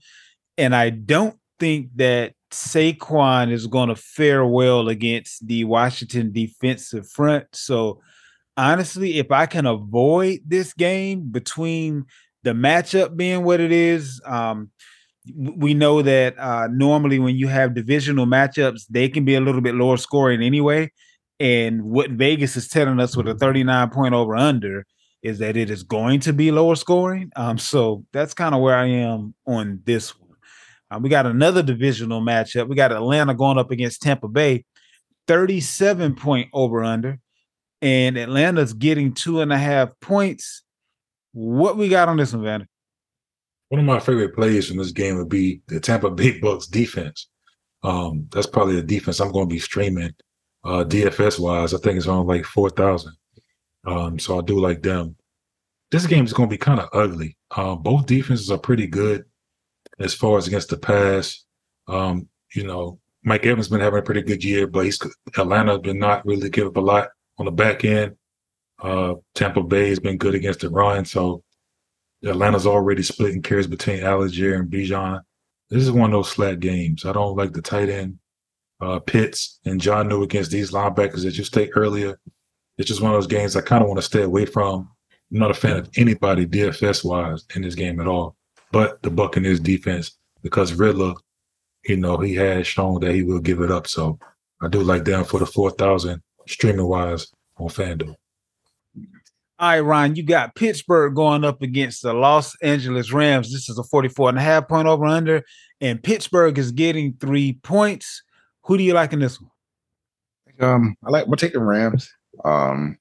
And I don't think that Saquon is going to fare well against the Washington defensive front. So honestly, if I can avoid this game between the matchup being what it is, um, we know that uh, normally when you have divisional matchups, they can be a little bit lower scoring anyway. And what Vegas is telling us with a 39 point over under is that it is going to be lower scoring. Um, so that's kind of where I am on this one. Uh, we got another divisional matchup. We got Atlanta going up against Tampa Bay, 37 point over under, and Atlanta's getting two and a half points. What we got on this one? One of my favorite plays from this game would be the Tampa Bay *laughs* Bucks defense. Um, that's probably the defense I'm going to be streaming uh, DFS wise. I think it's on like 4,000. Um, so I do like them. This game is going to be kind of ugly. Uh, both defenses are pretty good as far as against the pass. Um, you know, Mike Evans been having a pretty good year, but he's Atlanta been not really give up a lot on the back end. Uh, Tampa Bay has been good against the run, so Atlanta's already splitting carries between Allgeier and Bijan. This is one of those flat games. I don't like the tight end uh, Pitts and Jonnu against these linebackers that you state earlier. It's just one of those games I kind of want to stay away from. I'm not a fan of anybody DFS wise in this game at all but the Buccaneers defense because Ridder, you know, he has shown that he will give it up. So I do like them for the 4,000 streaming wise on FanDuel. All right, Ryan, you got Pittsburgh going up against the Los Angeles Rams. This is a 44 and a half point over under, and Pittsburgh is getting three points. Who do you like in this one? Um, I like we'll take the Rams. Um,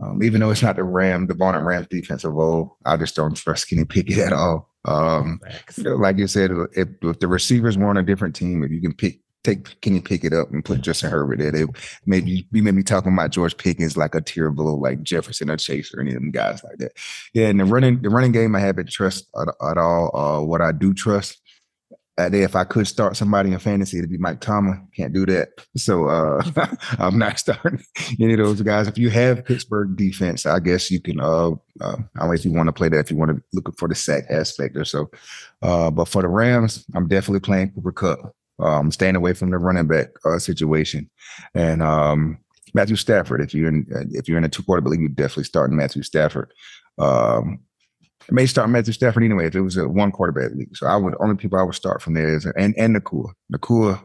um, even though it's not the Ram, the Bonnet Rams defensive of old, I just don't trust Kenny Pickett at all. Um, like you said, if, if, the receivers were on a different team, if you can pick, take Kenny Pickett up and put Justin Herbert there, maybe we may be talking about George Pickens like a tier below like Jefferson or Chase or any of them guys like that. Yeah, and the running the running game I haven't trust at, at all. Uh, what I do trust if I could start somebody in fantasy, it'd be Mike Tomlin. Can't do that. So uh, *laughs* I'm not starting *laughs* any of those guys. If you have Pittsburgh defense, I guess you can. Uh, uh, if you want to play that. If you want to look for the sack aspect or so. Uh, but for the Rams, I'm definitely playing Cooper Kupp. Um, staying away from the running back uh, situation, and um, Matthew Stafford. If you're in, if you're in a two quarterback league, you definitely starting Matthew Stafford. Um, I may start Matthew Stafford anyway if it was a one quarterback league. So I would only people I would start from there is and and Nacua, Nacua,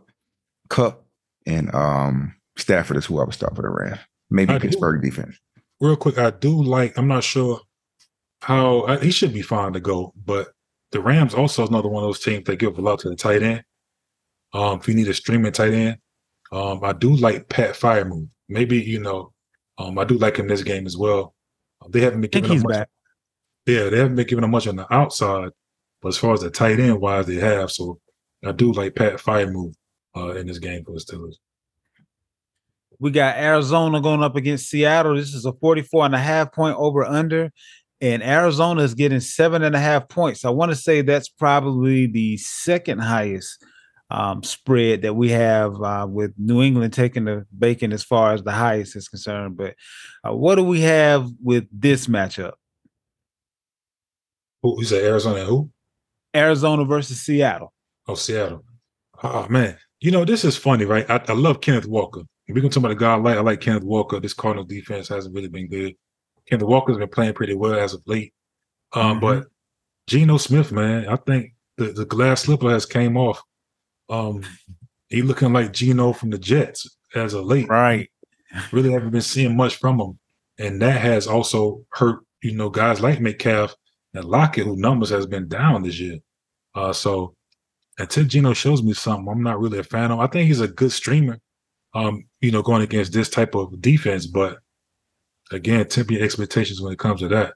Kupp, and um Stafford is who I would start for the Rams. Maybe I Pittsburgh do, defense. Real quick, I do like. I'm not sure how I, he should be fine to go, but the Rams also is another one of those teams that give a lot to the tight end. Um, if you need a streaming tight end, um, I do like Pat Freiermuth. Maybe you know, um, I do like him this game as well. They haven't been giving him much. Back yeah, they haven't been giving them much on the outside, but as far as the tight end wise, they have. So I do like Pat Freiermuth uh, in this game for the Steelers. We got Arizona going up against Seattle. This is a 44 and a half point over under. And Arizona is getting seven and a half points. I want to say that's probably the second highest um, spread that we have uh, with New England taking the bacon as far as the highest is concerned. But uh, what do we have with this matchup? Who you Arizona who? Arizona versus Seattle. Oh, Seattle. Oh man. You know, this is funny, right? I, I love Kenneth Walker. We're gonna talk about a guy I like. I like Kenneth Walker. This Cardinal defense hasn't really been good. Kenneth Walker's been playing pretty well as of late. Um, mm-hmm. but Geno Smith, man, I think the, the glass slipper has came off. Um, he looking like Geno from the Jets as of late. Right. Really haven't been seeing much from him. And that has also hurt, you know, guys like Metcalf and Lockett, who numbers has been down this year. Uh, so until Geno shows me something, I'm not really a fan of. I think he's a good streamer. Um, you know, going against this type of defense, but again, temper your expectations when it comes to that.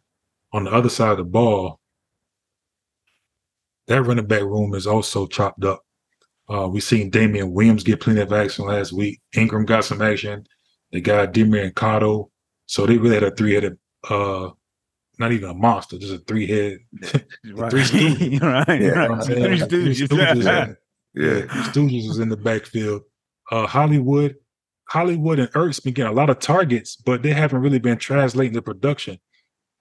On the other side of the ball, that running back room is also chopped up. Uh, we seen Damien Williams get plenty of action last week. Ingram got some action. They got Demian Cotto. So they really had a three-headed, uh, not even a monster, just a three-head, *laughs* Right. three stooges. *laughs* right. Yeah. right. Three stooges. stooges. Yeah. Stooges was in the backfield. Uh, Hollywood, Hollywood and Ertz been getting a lot of targets, but they haven't really been translating the production.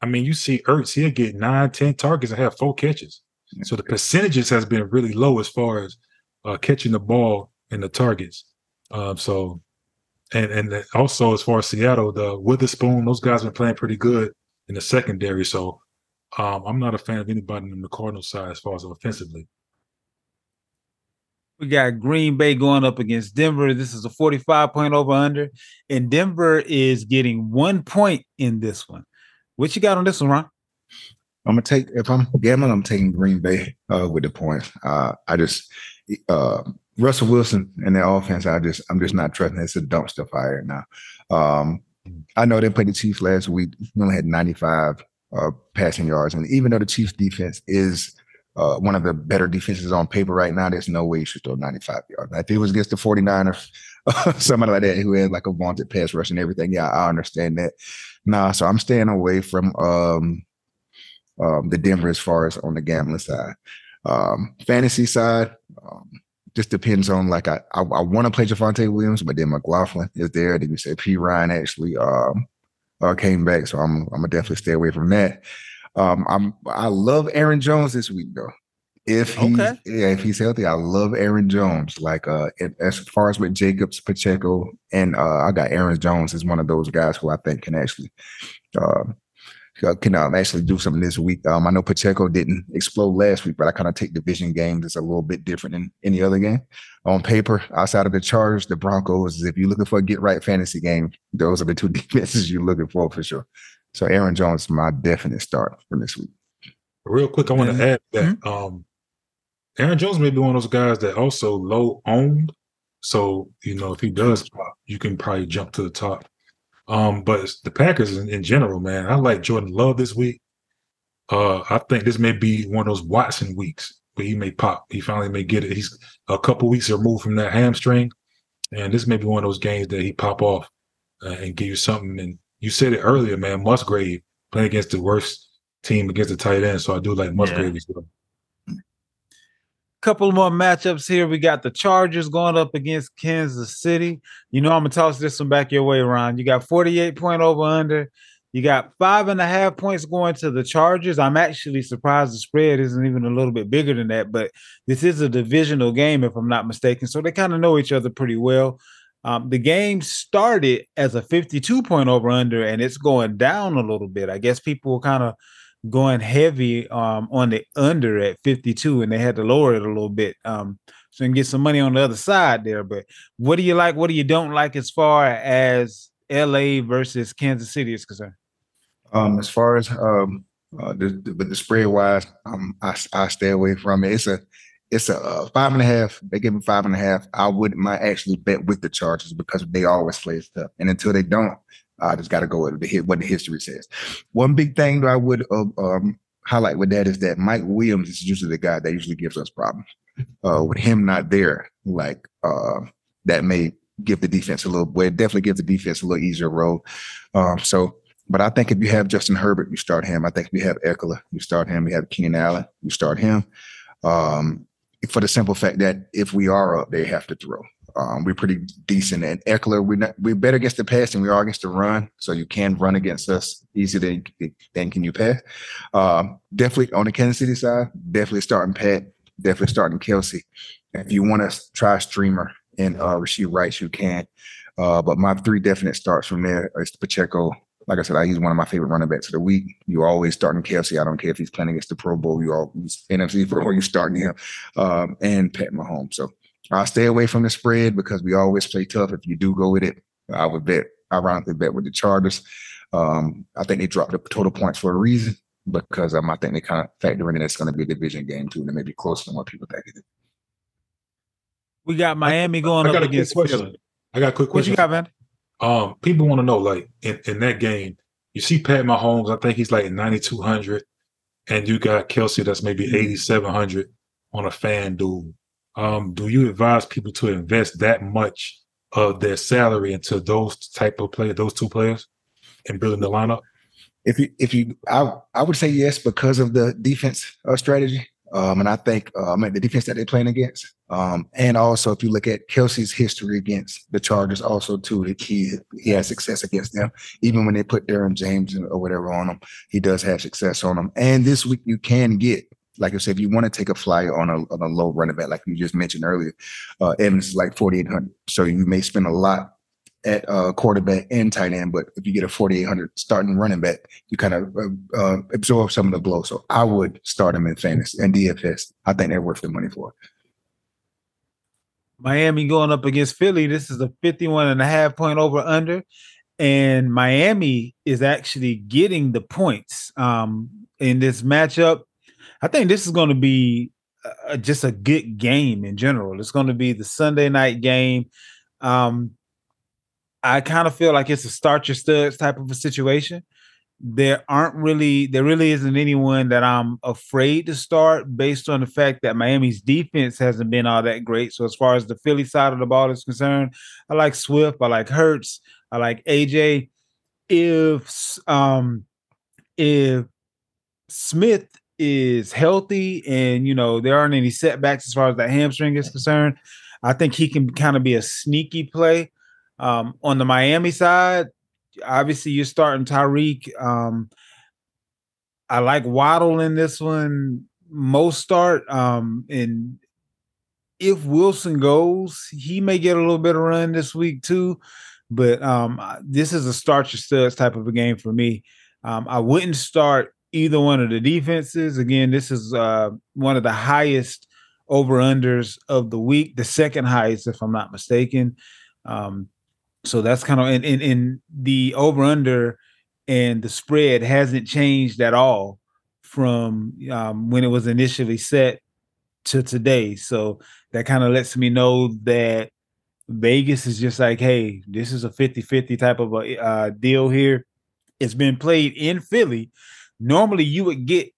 I mean, you see Ertz, he'll get nine, 10 targets and have four catches. So the percentages has been really low as far as uh, catching the ball and the targets. Um, so, and and also as far as Seattle, the Witherspoon, those guys been playing pretty good in the secondary. So, um, I'm not a fan of anybody on the Cardinals side as far as offensively. We got Green Bay going up against Denver. This is a 45 point over under, and Denver is getting one point in this one. What you got on this one, Ron? I'm gonna take if I'm gambling, I'm taking Green Bay uh, with the points. Uh, I just uh, Russell Wilson and their offense. I just I'm just not trusting. It's a dumpster fire now. Um, I know they played the Chiefs last week. We only had 95 uh, passing yards, and even though the Chiefs defense is uh, one of the better defenses on paper right now, there's no way you should throw 95 yards. If it was against the 49ers, *laughs* somebody like that who had like a vaunted pass rush and everything, yeah, I understand that. Nah, so I'm staying away from um, um, the Denver as far as on the gambling side. Um, fantasy side, um, just depends on like I I, I want to play Javonte Williams, but then McLaughlin is there. Then you say P Ryan actually um, uh, came back, so I'm I'm gonna definitely stay away from that. Um, I'm I love Aaron Jones this week though. If he Okay. yeah, if he's healthy, I love Aaron Jones. Like uh, as far as with Jacobs, Pacheco, and uh, I got Aaron Jones is one of those guys who I think can actually uh, can um, actually do something this week. Um, I know Pacheco didn't explode last week, but I kind of take division games as a little bit different than any other game. On paper, outside of the Chargers, the Broncos, if you're looking for a get right fantasy game, those are the two *laughs* defenses you're looking for for sure. So Aaron Jones is my definite start for this week. Real quick, I want Yeah. to add that um, Aaron Jones may be one of those guys that also low owned. So you know, if he does pop, you can probably jump to the top. Um, but the Packers in, in general, man, I like Jordan Love this week. Uh, I think this may be one of those Watson weeks where he may pop. He finally may get it. He's a couple weeks removed from that hamstring, and this may be one of those games that he pop off uh, and give you something. And you said it earlier, man. Musgrave playing against the worst team against the tight end, so I do like Musgrave as well. Couple more matchups here. We got the Chargers going up against Kansas City. You know, I'm gonna toss this one back your way, Ron. You got 48 point over under. You got five and a half points going to the Chargers. I'm actually surprised the spread isn't even a little bit bigger than that, but this is a divisional game, if I'm not mistaken. So they kind of know each other pretty well. Um, the game started as a 52 point over under, and it's going down a little bit. I guess people were kind of going heavy um, on the under at 52, and they had to lower it a little bit um, so they can get some money on the other side there. But what do you like? What do you don't like as far as LA versus Kansas City is concerned? Um, as far as um, uh, the, the, but the spread wise, um, I, I stay away from it. It's a it's a uh, five and a half. They give me five and a half. I wouldn't actually bet with the Chargers because they always play stuff, and until they don't, I just got to go with the what the history says. One big thing that I would uh, um, highlight with that is that Mike Williams is usually the guy that usually gives us problems. Uh, with him not there, like uh, that may give the defense a little. Well, it definitely gives the defense a little easier road. Um, so. But I think if you have Justin Herbert, you start him. I think if you have Ekeler, you start him. You have Keenan Allen, you start him. Um, for the simple fact that if we are up, they have to throw. Um, we're pretty decent at Eckler. We're not, we're better against the pass than we are against the run. So you can run against us easier than, than can you pass. Um, definitely on the Kansas City side, definitely starting Pat, definitely starting Kelce. If you want to try streamer and uh, Rasheed Rice, you can. Uh, but my three definite starts from there is Pacheco. Like I said, he's one of my favorite running backs of the week. You always starting Kelce. I don't care if he's playing against the Pro Bowl. You always NFC or you starting him, um, and Pat Mahomes. So I'll stay away from the spread because we always play tough. If you do go with it, I would bet. Ironically, bet with the Chargers. Um, I think they dropped the total points for a reason because um, I think they kind of factor in that it's going to be a division game too, and it may be closer than what people think it is. We got Miami going I up got a quick against question. Philly. I got a quick What you got, man? Um, people want to know, like in, in that game, you see Pat Mahomes. I think he's like ninety two hundred. and you got Kelce that's maybe eighty seven hundred on a fan duel. Um, do you advise people to invest that much of their salary into those type of players, those two players, and building the lineup? if you if you I I would say yes because of the defense uh, strategy. Um, and I think um, the defense that they're playing against, um, and also if you look at Kelce's history against the Chargers, also too, he he has success against them. Even when they put Derwin James or whatever on him, he does have success on them. And this week you can get, like I said, if you want to take a flyer on a on a low running back, like you just mentioned earlier, uh, Evans is like forty eight hundred, so you may spend a lot at uh, quarterback and tight end. But if you get a 4,800 starting running back, you kind of uh, uh, absorb some of the blow. So I would start him in fantasy and DFS. I think they're worth the money for. Miami going up against Philly. This is a 51 and a half point over under. And Miami is actually getting the points um, in this matchup. I think this is going to be uh, just a good game in general. It's going to be the Sunday night game. Um, I kind of feel like it's a start your studs type of a situation. There aren't really, there really isn't anyone that I'm afraid to start based on the fact that Miami's defense hasn't been all that great. So as far as the Philly side of the ball is concerned, I like Swift, I like Hurts, I like AJ. If um if Smith is healthy and you know there aren't any setbacks as far as that hamstring is concerned, I think he can kind of be a sneaky play. Um, on the Miami side, obviously you're starting Tyreek. Um, I like Waddle in this one. Most start. Um, and if Wilson goes, he may get a little bit of run this week too. But um, this is a start your studs type of a game for me. Um, I wouldn't start either one of the defenses. Again, this is uh, one of the highest over unders of the week, the second highest, if I'm not mistaken. Um, so that's kind of in, in, in the over under and the spread hasn't changed at all from um, when it was initially set to today. So that kind of lets me know that Vegas is just like, hey, this is a 50 50 type of a uh, deal here. It's been played in Philly. Normally, you would get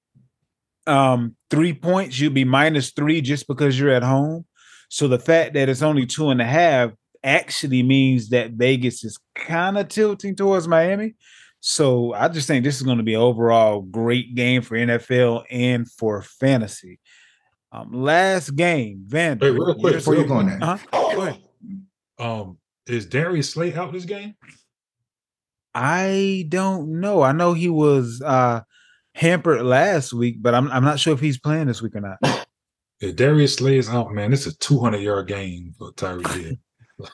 um, three points, you'd be minus three just because you're at home. So the fact that it's only two and a half actually means that Vegas is kind of tilting towards Miami. So I just think this is going to be an overall great game for NFL and for fantasy. Um, last game, Van. Hey, real quick, Before you go on that, Uh-huh. Go. Um, is Darius Slay out this game? I don't know. I know he was uh hampered last week, but I'm I'm not sure if he's playing this week or not. If Darius Slay is out, man, it's a 200 yard game for Tyreek Hill. *laughs*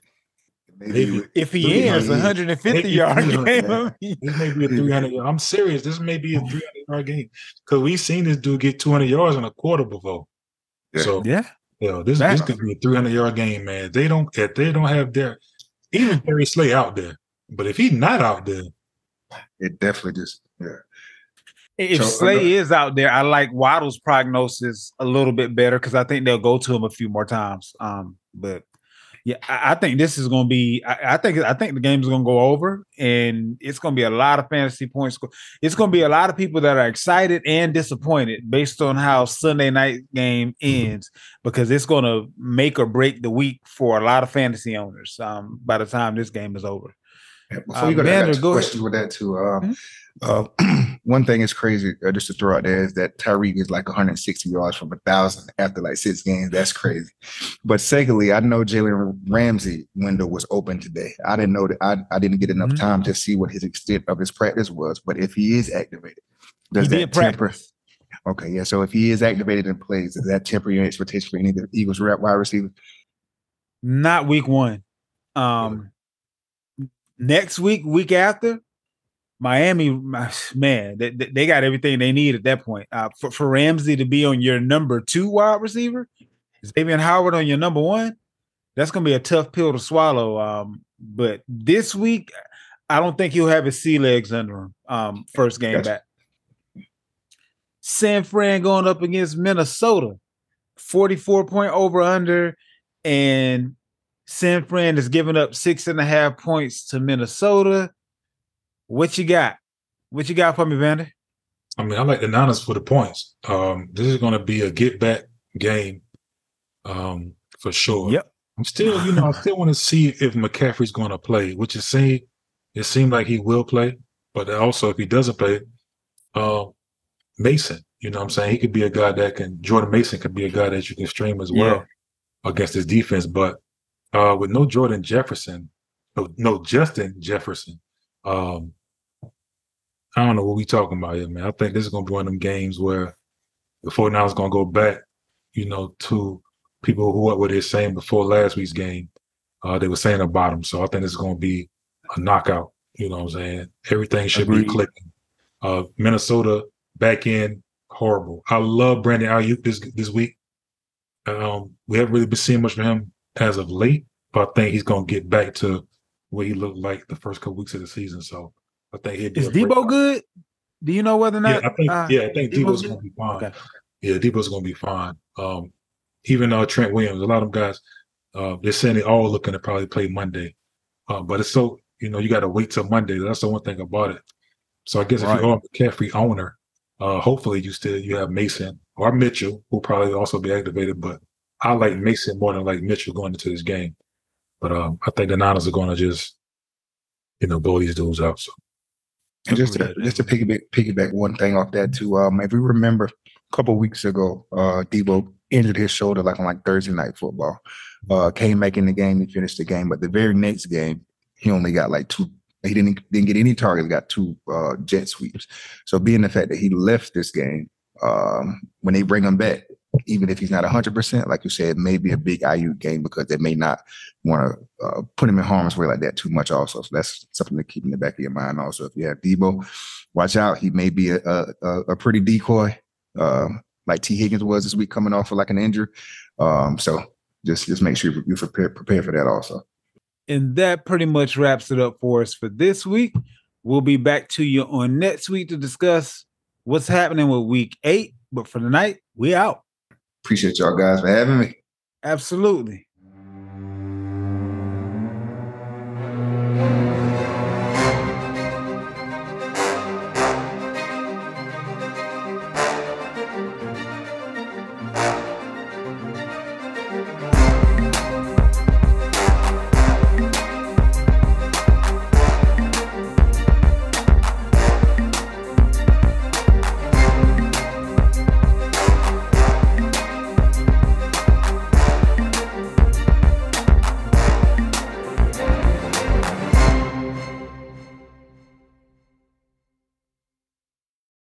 Maybe. If he is, 150 yard game. I mean, This may be a *laughs* 300 yard. I'm serious. This may be a 300 yard game because we've seen this dude get 200 yards in a quarter before. Yeah. So, yeah. yo, this That- this could be a 300 yard game, man. They don't if they don't have their even Darius Slay out there, but if he's not out there, it definitely just yeah. If So, uh, Slay is out there, I like Waddle's prognosis a little bit better because I think they'll go to him a few more times. Um, but yeah, I, I think this is going to be. I, I think I think the game is going to go over, and it's going to be a lot of fantasy points. It's going to be a lot of people that are excited and disappointed based on how Sunday night game ends because it's going to make or break the week for a lot of fantasy owners. Um, by the time this game is over. Before Uh, you go, there, I got two go ahead. questions with that too. Uh, Mhm. Uh, *clears throat* one thing is crazy, uh, just to throw out there, is that Tyreek is like 160 yards from a thousand after like six games. That's crazy. But secondly, I know Jalen Ramsey window was open today. I didn't know that. I, I didn't get enough Mhm. time to see what his extent of his practice was. But if he is activated, does He that temper? practice. Okay, yeah. So if he is activated and plays, does that temper your expectation for any of the Eagles rep wide receivers? Not week one. Um, next week, week after, Miami, man, they, they- got everything they need at that point. Uh, for, for Ramsey to be on your number two wide receiver, Xavier Howard on your number one, that's going to be a tough pill to swallow. Um, but this week, I don't think he'll have his sea legs under him. Um, first game Gotcha. back. San Fran going up against Minnesota, 44 point over under, and San Fran is giving up six and a half points to Minnesota. What you got? What you got for me, Vander? I mean, I like the Niners for the points. Um, this is going to be a get back game, um, for sure. Yep. I'm still, you know, I still want to see if McCaffrey's going to play, which is saying it seemed like he will play, but also if he doesn't play, uh, Mason, you know, what I'm saying he could be a guy that can. Jordan Mason could be a guy that you can stream as well against his defense, but uh, with no Jordan Jefferson, no, no Justin Jefferson, um, I don't know what we talking about here, man. I think this is gonna be one of them games where the 49ers gonna go back, you know, to people who what were they saying before last week's game. Uh, they were saying about them. So I think this is gonna be a knockout. You know what I'm saying? Everything should Agreed. be clicking. Uh, Minnesota back in horrible. I love Brandon Aiyuk this this week. Um, we haven't really been seeing much from him as of late, but I think he's gonna get back to what he looked like the first couple weeks of the season. So I think be Is Deebo good? Do you know whether or yeah, not? I think uh, yeah, I think Deebo's Deebo's gonna be fine. Okay. Yeah, Deebo's gonna be fine. Um, even uh, Trent Williams, a lot of them guys, uh, they're saying they all looking to probably play Monday, uh, but it's so you know you got to wait till Monday. That's the one thing about it. So I guess Right. if you are a McCaffrey owner, uh, hopefully you still you have Mason or Mitchell, who probably also be activated. But I like Mason more than like Mitchell going into this game. But um, I think the Niners are going to just you know blow these dudes out. So And just to, just to piggyback, piggyback one thing off that too. Um, if we remember a couple weeks ago, uh, Deebo injured his shoulder like on like Thursday night football. Uh, came back in the game, he finished the game, but the very next game, he only got like two. He didn't didn't get any targets. Got two uh, jet sweeps. So being the fact that he left this game, um, when they bring him back, even if he's not hundred percent, like you said, maybe a big Aiyuk game because they may not want to uh, put him in harm's way like that too much. Also, so that's something to keep in the back of your mind. Also, if you have Deebo, watch out. He may be a a, a, pretty decoy, um, like Tee Higgins was this week, coming off of like an injury. Um, so just just make sure you prepare prepare for that. Also, And that pretty much wraps it up for us for this week. We'll be back to you on next week to discuss what's happening with week eight. But for tonight, we out. Appreciate y'all guys for having me. Absolutely.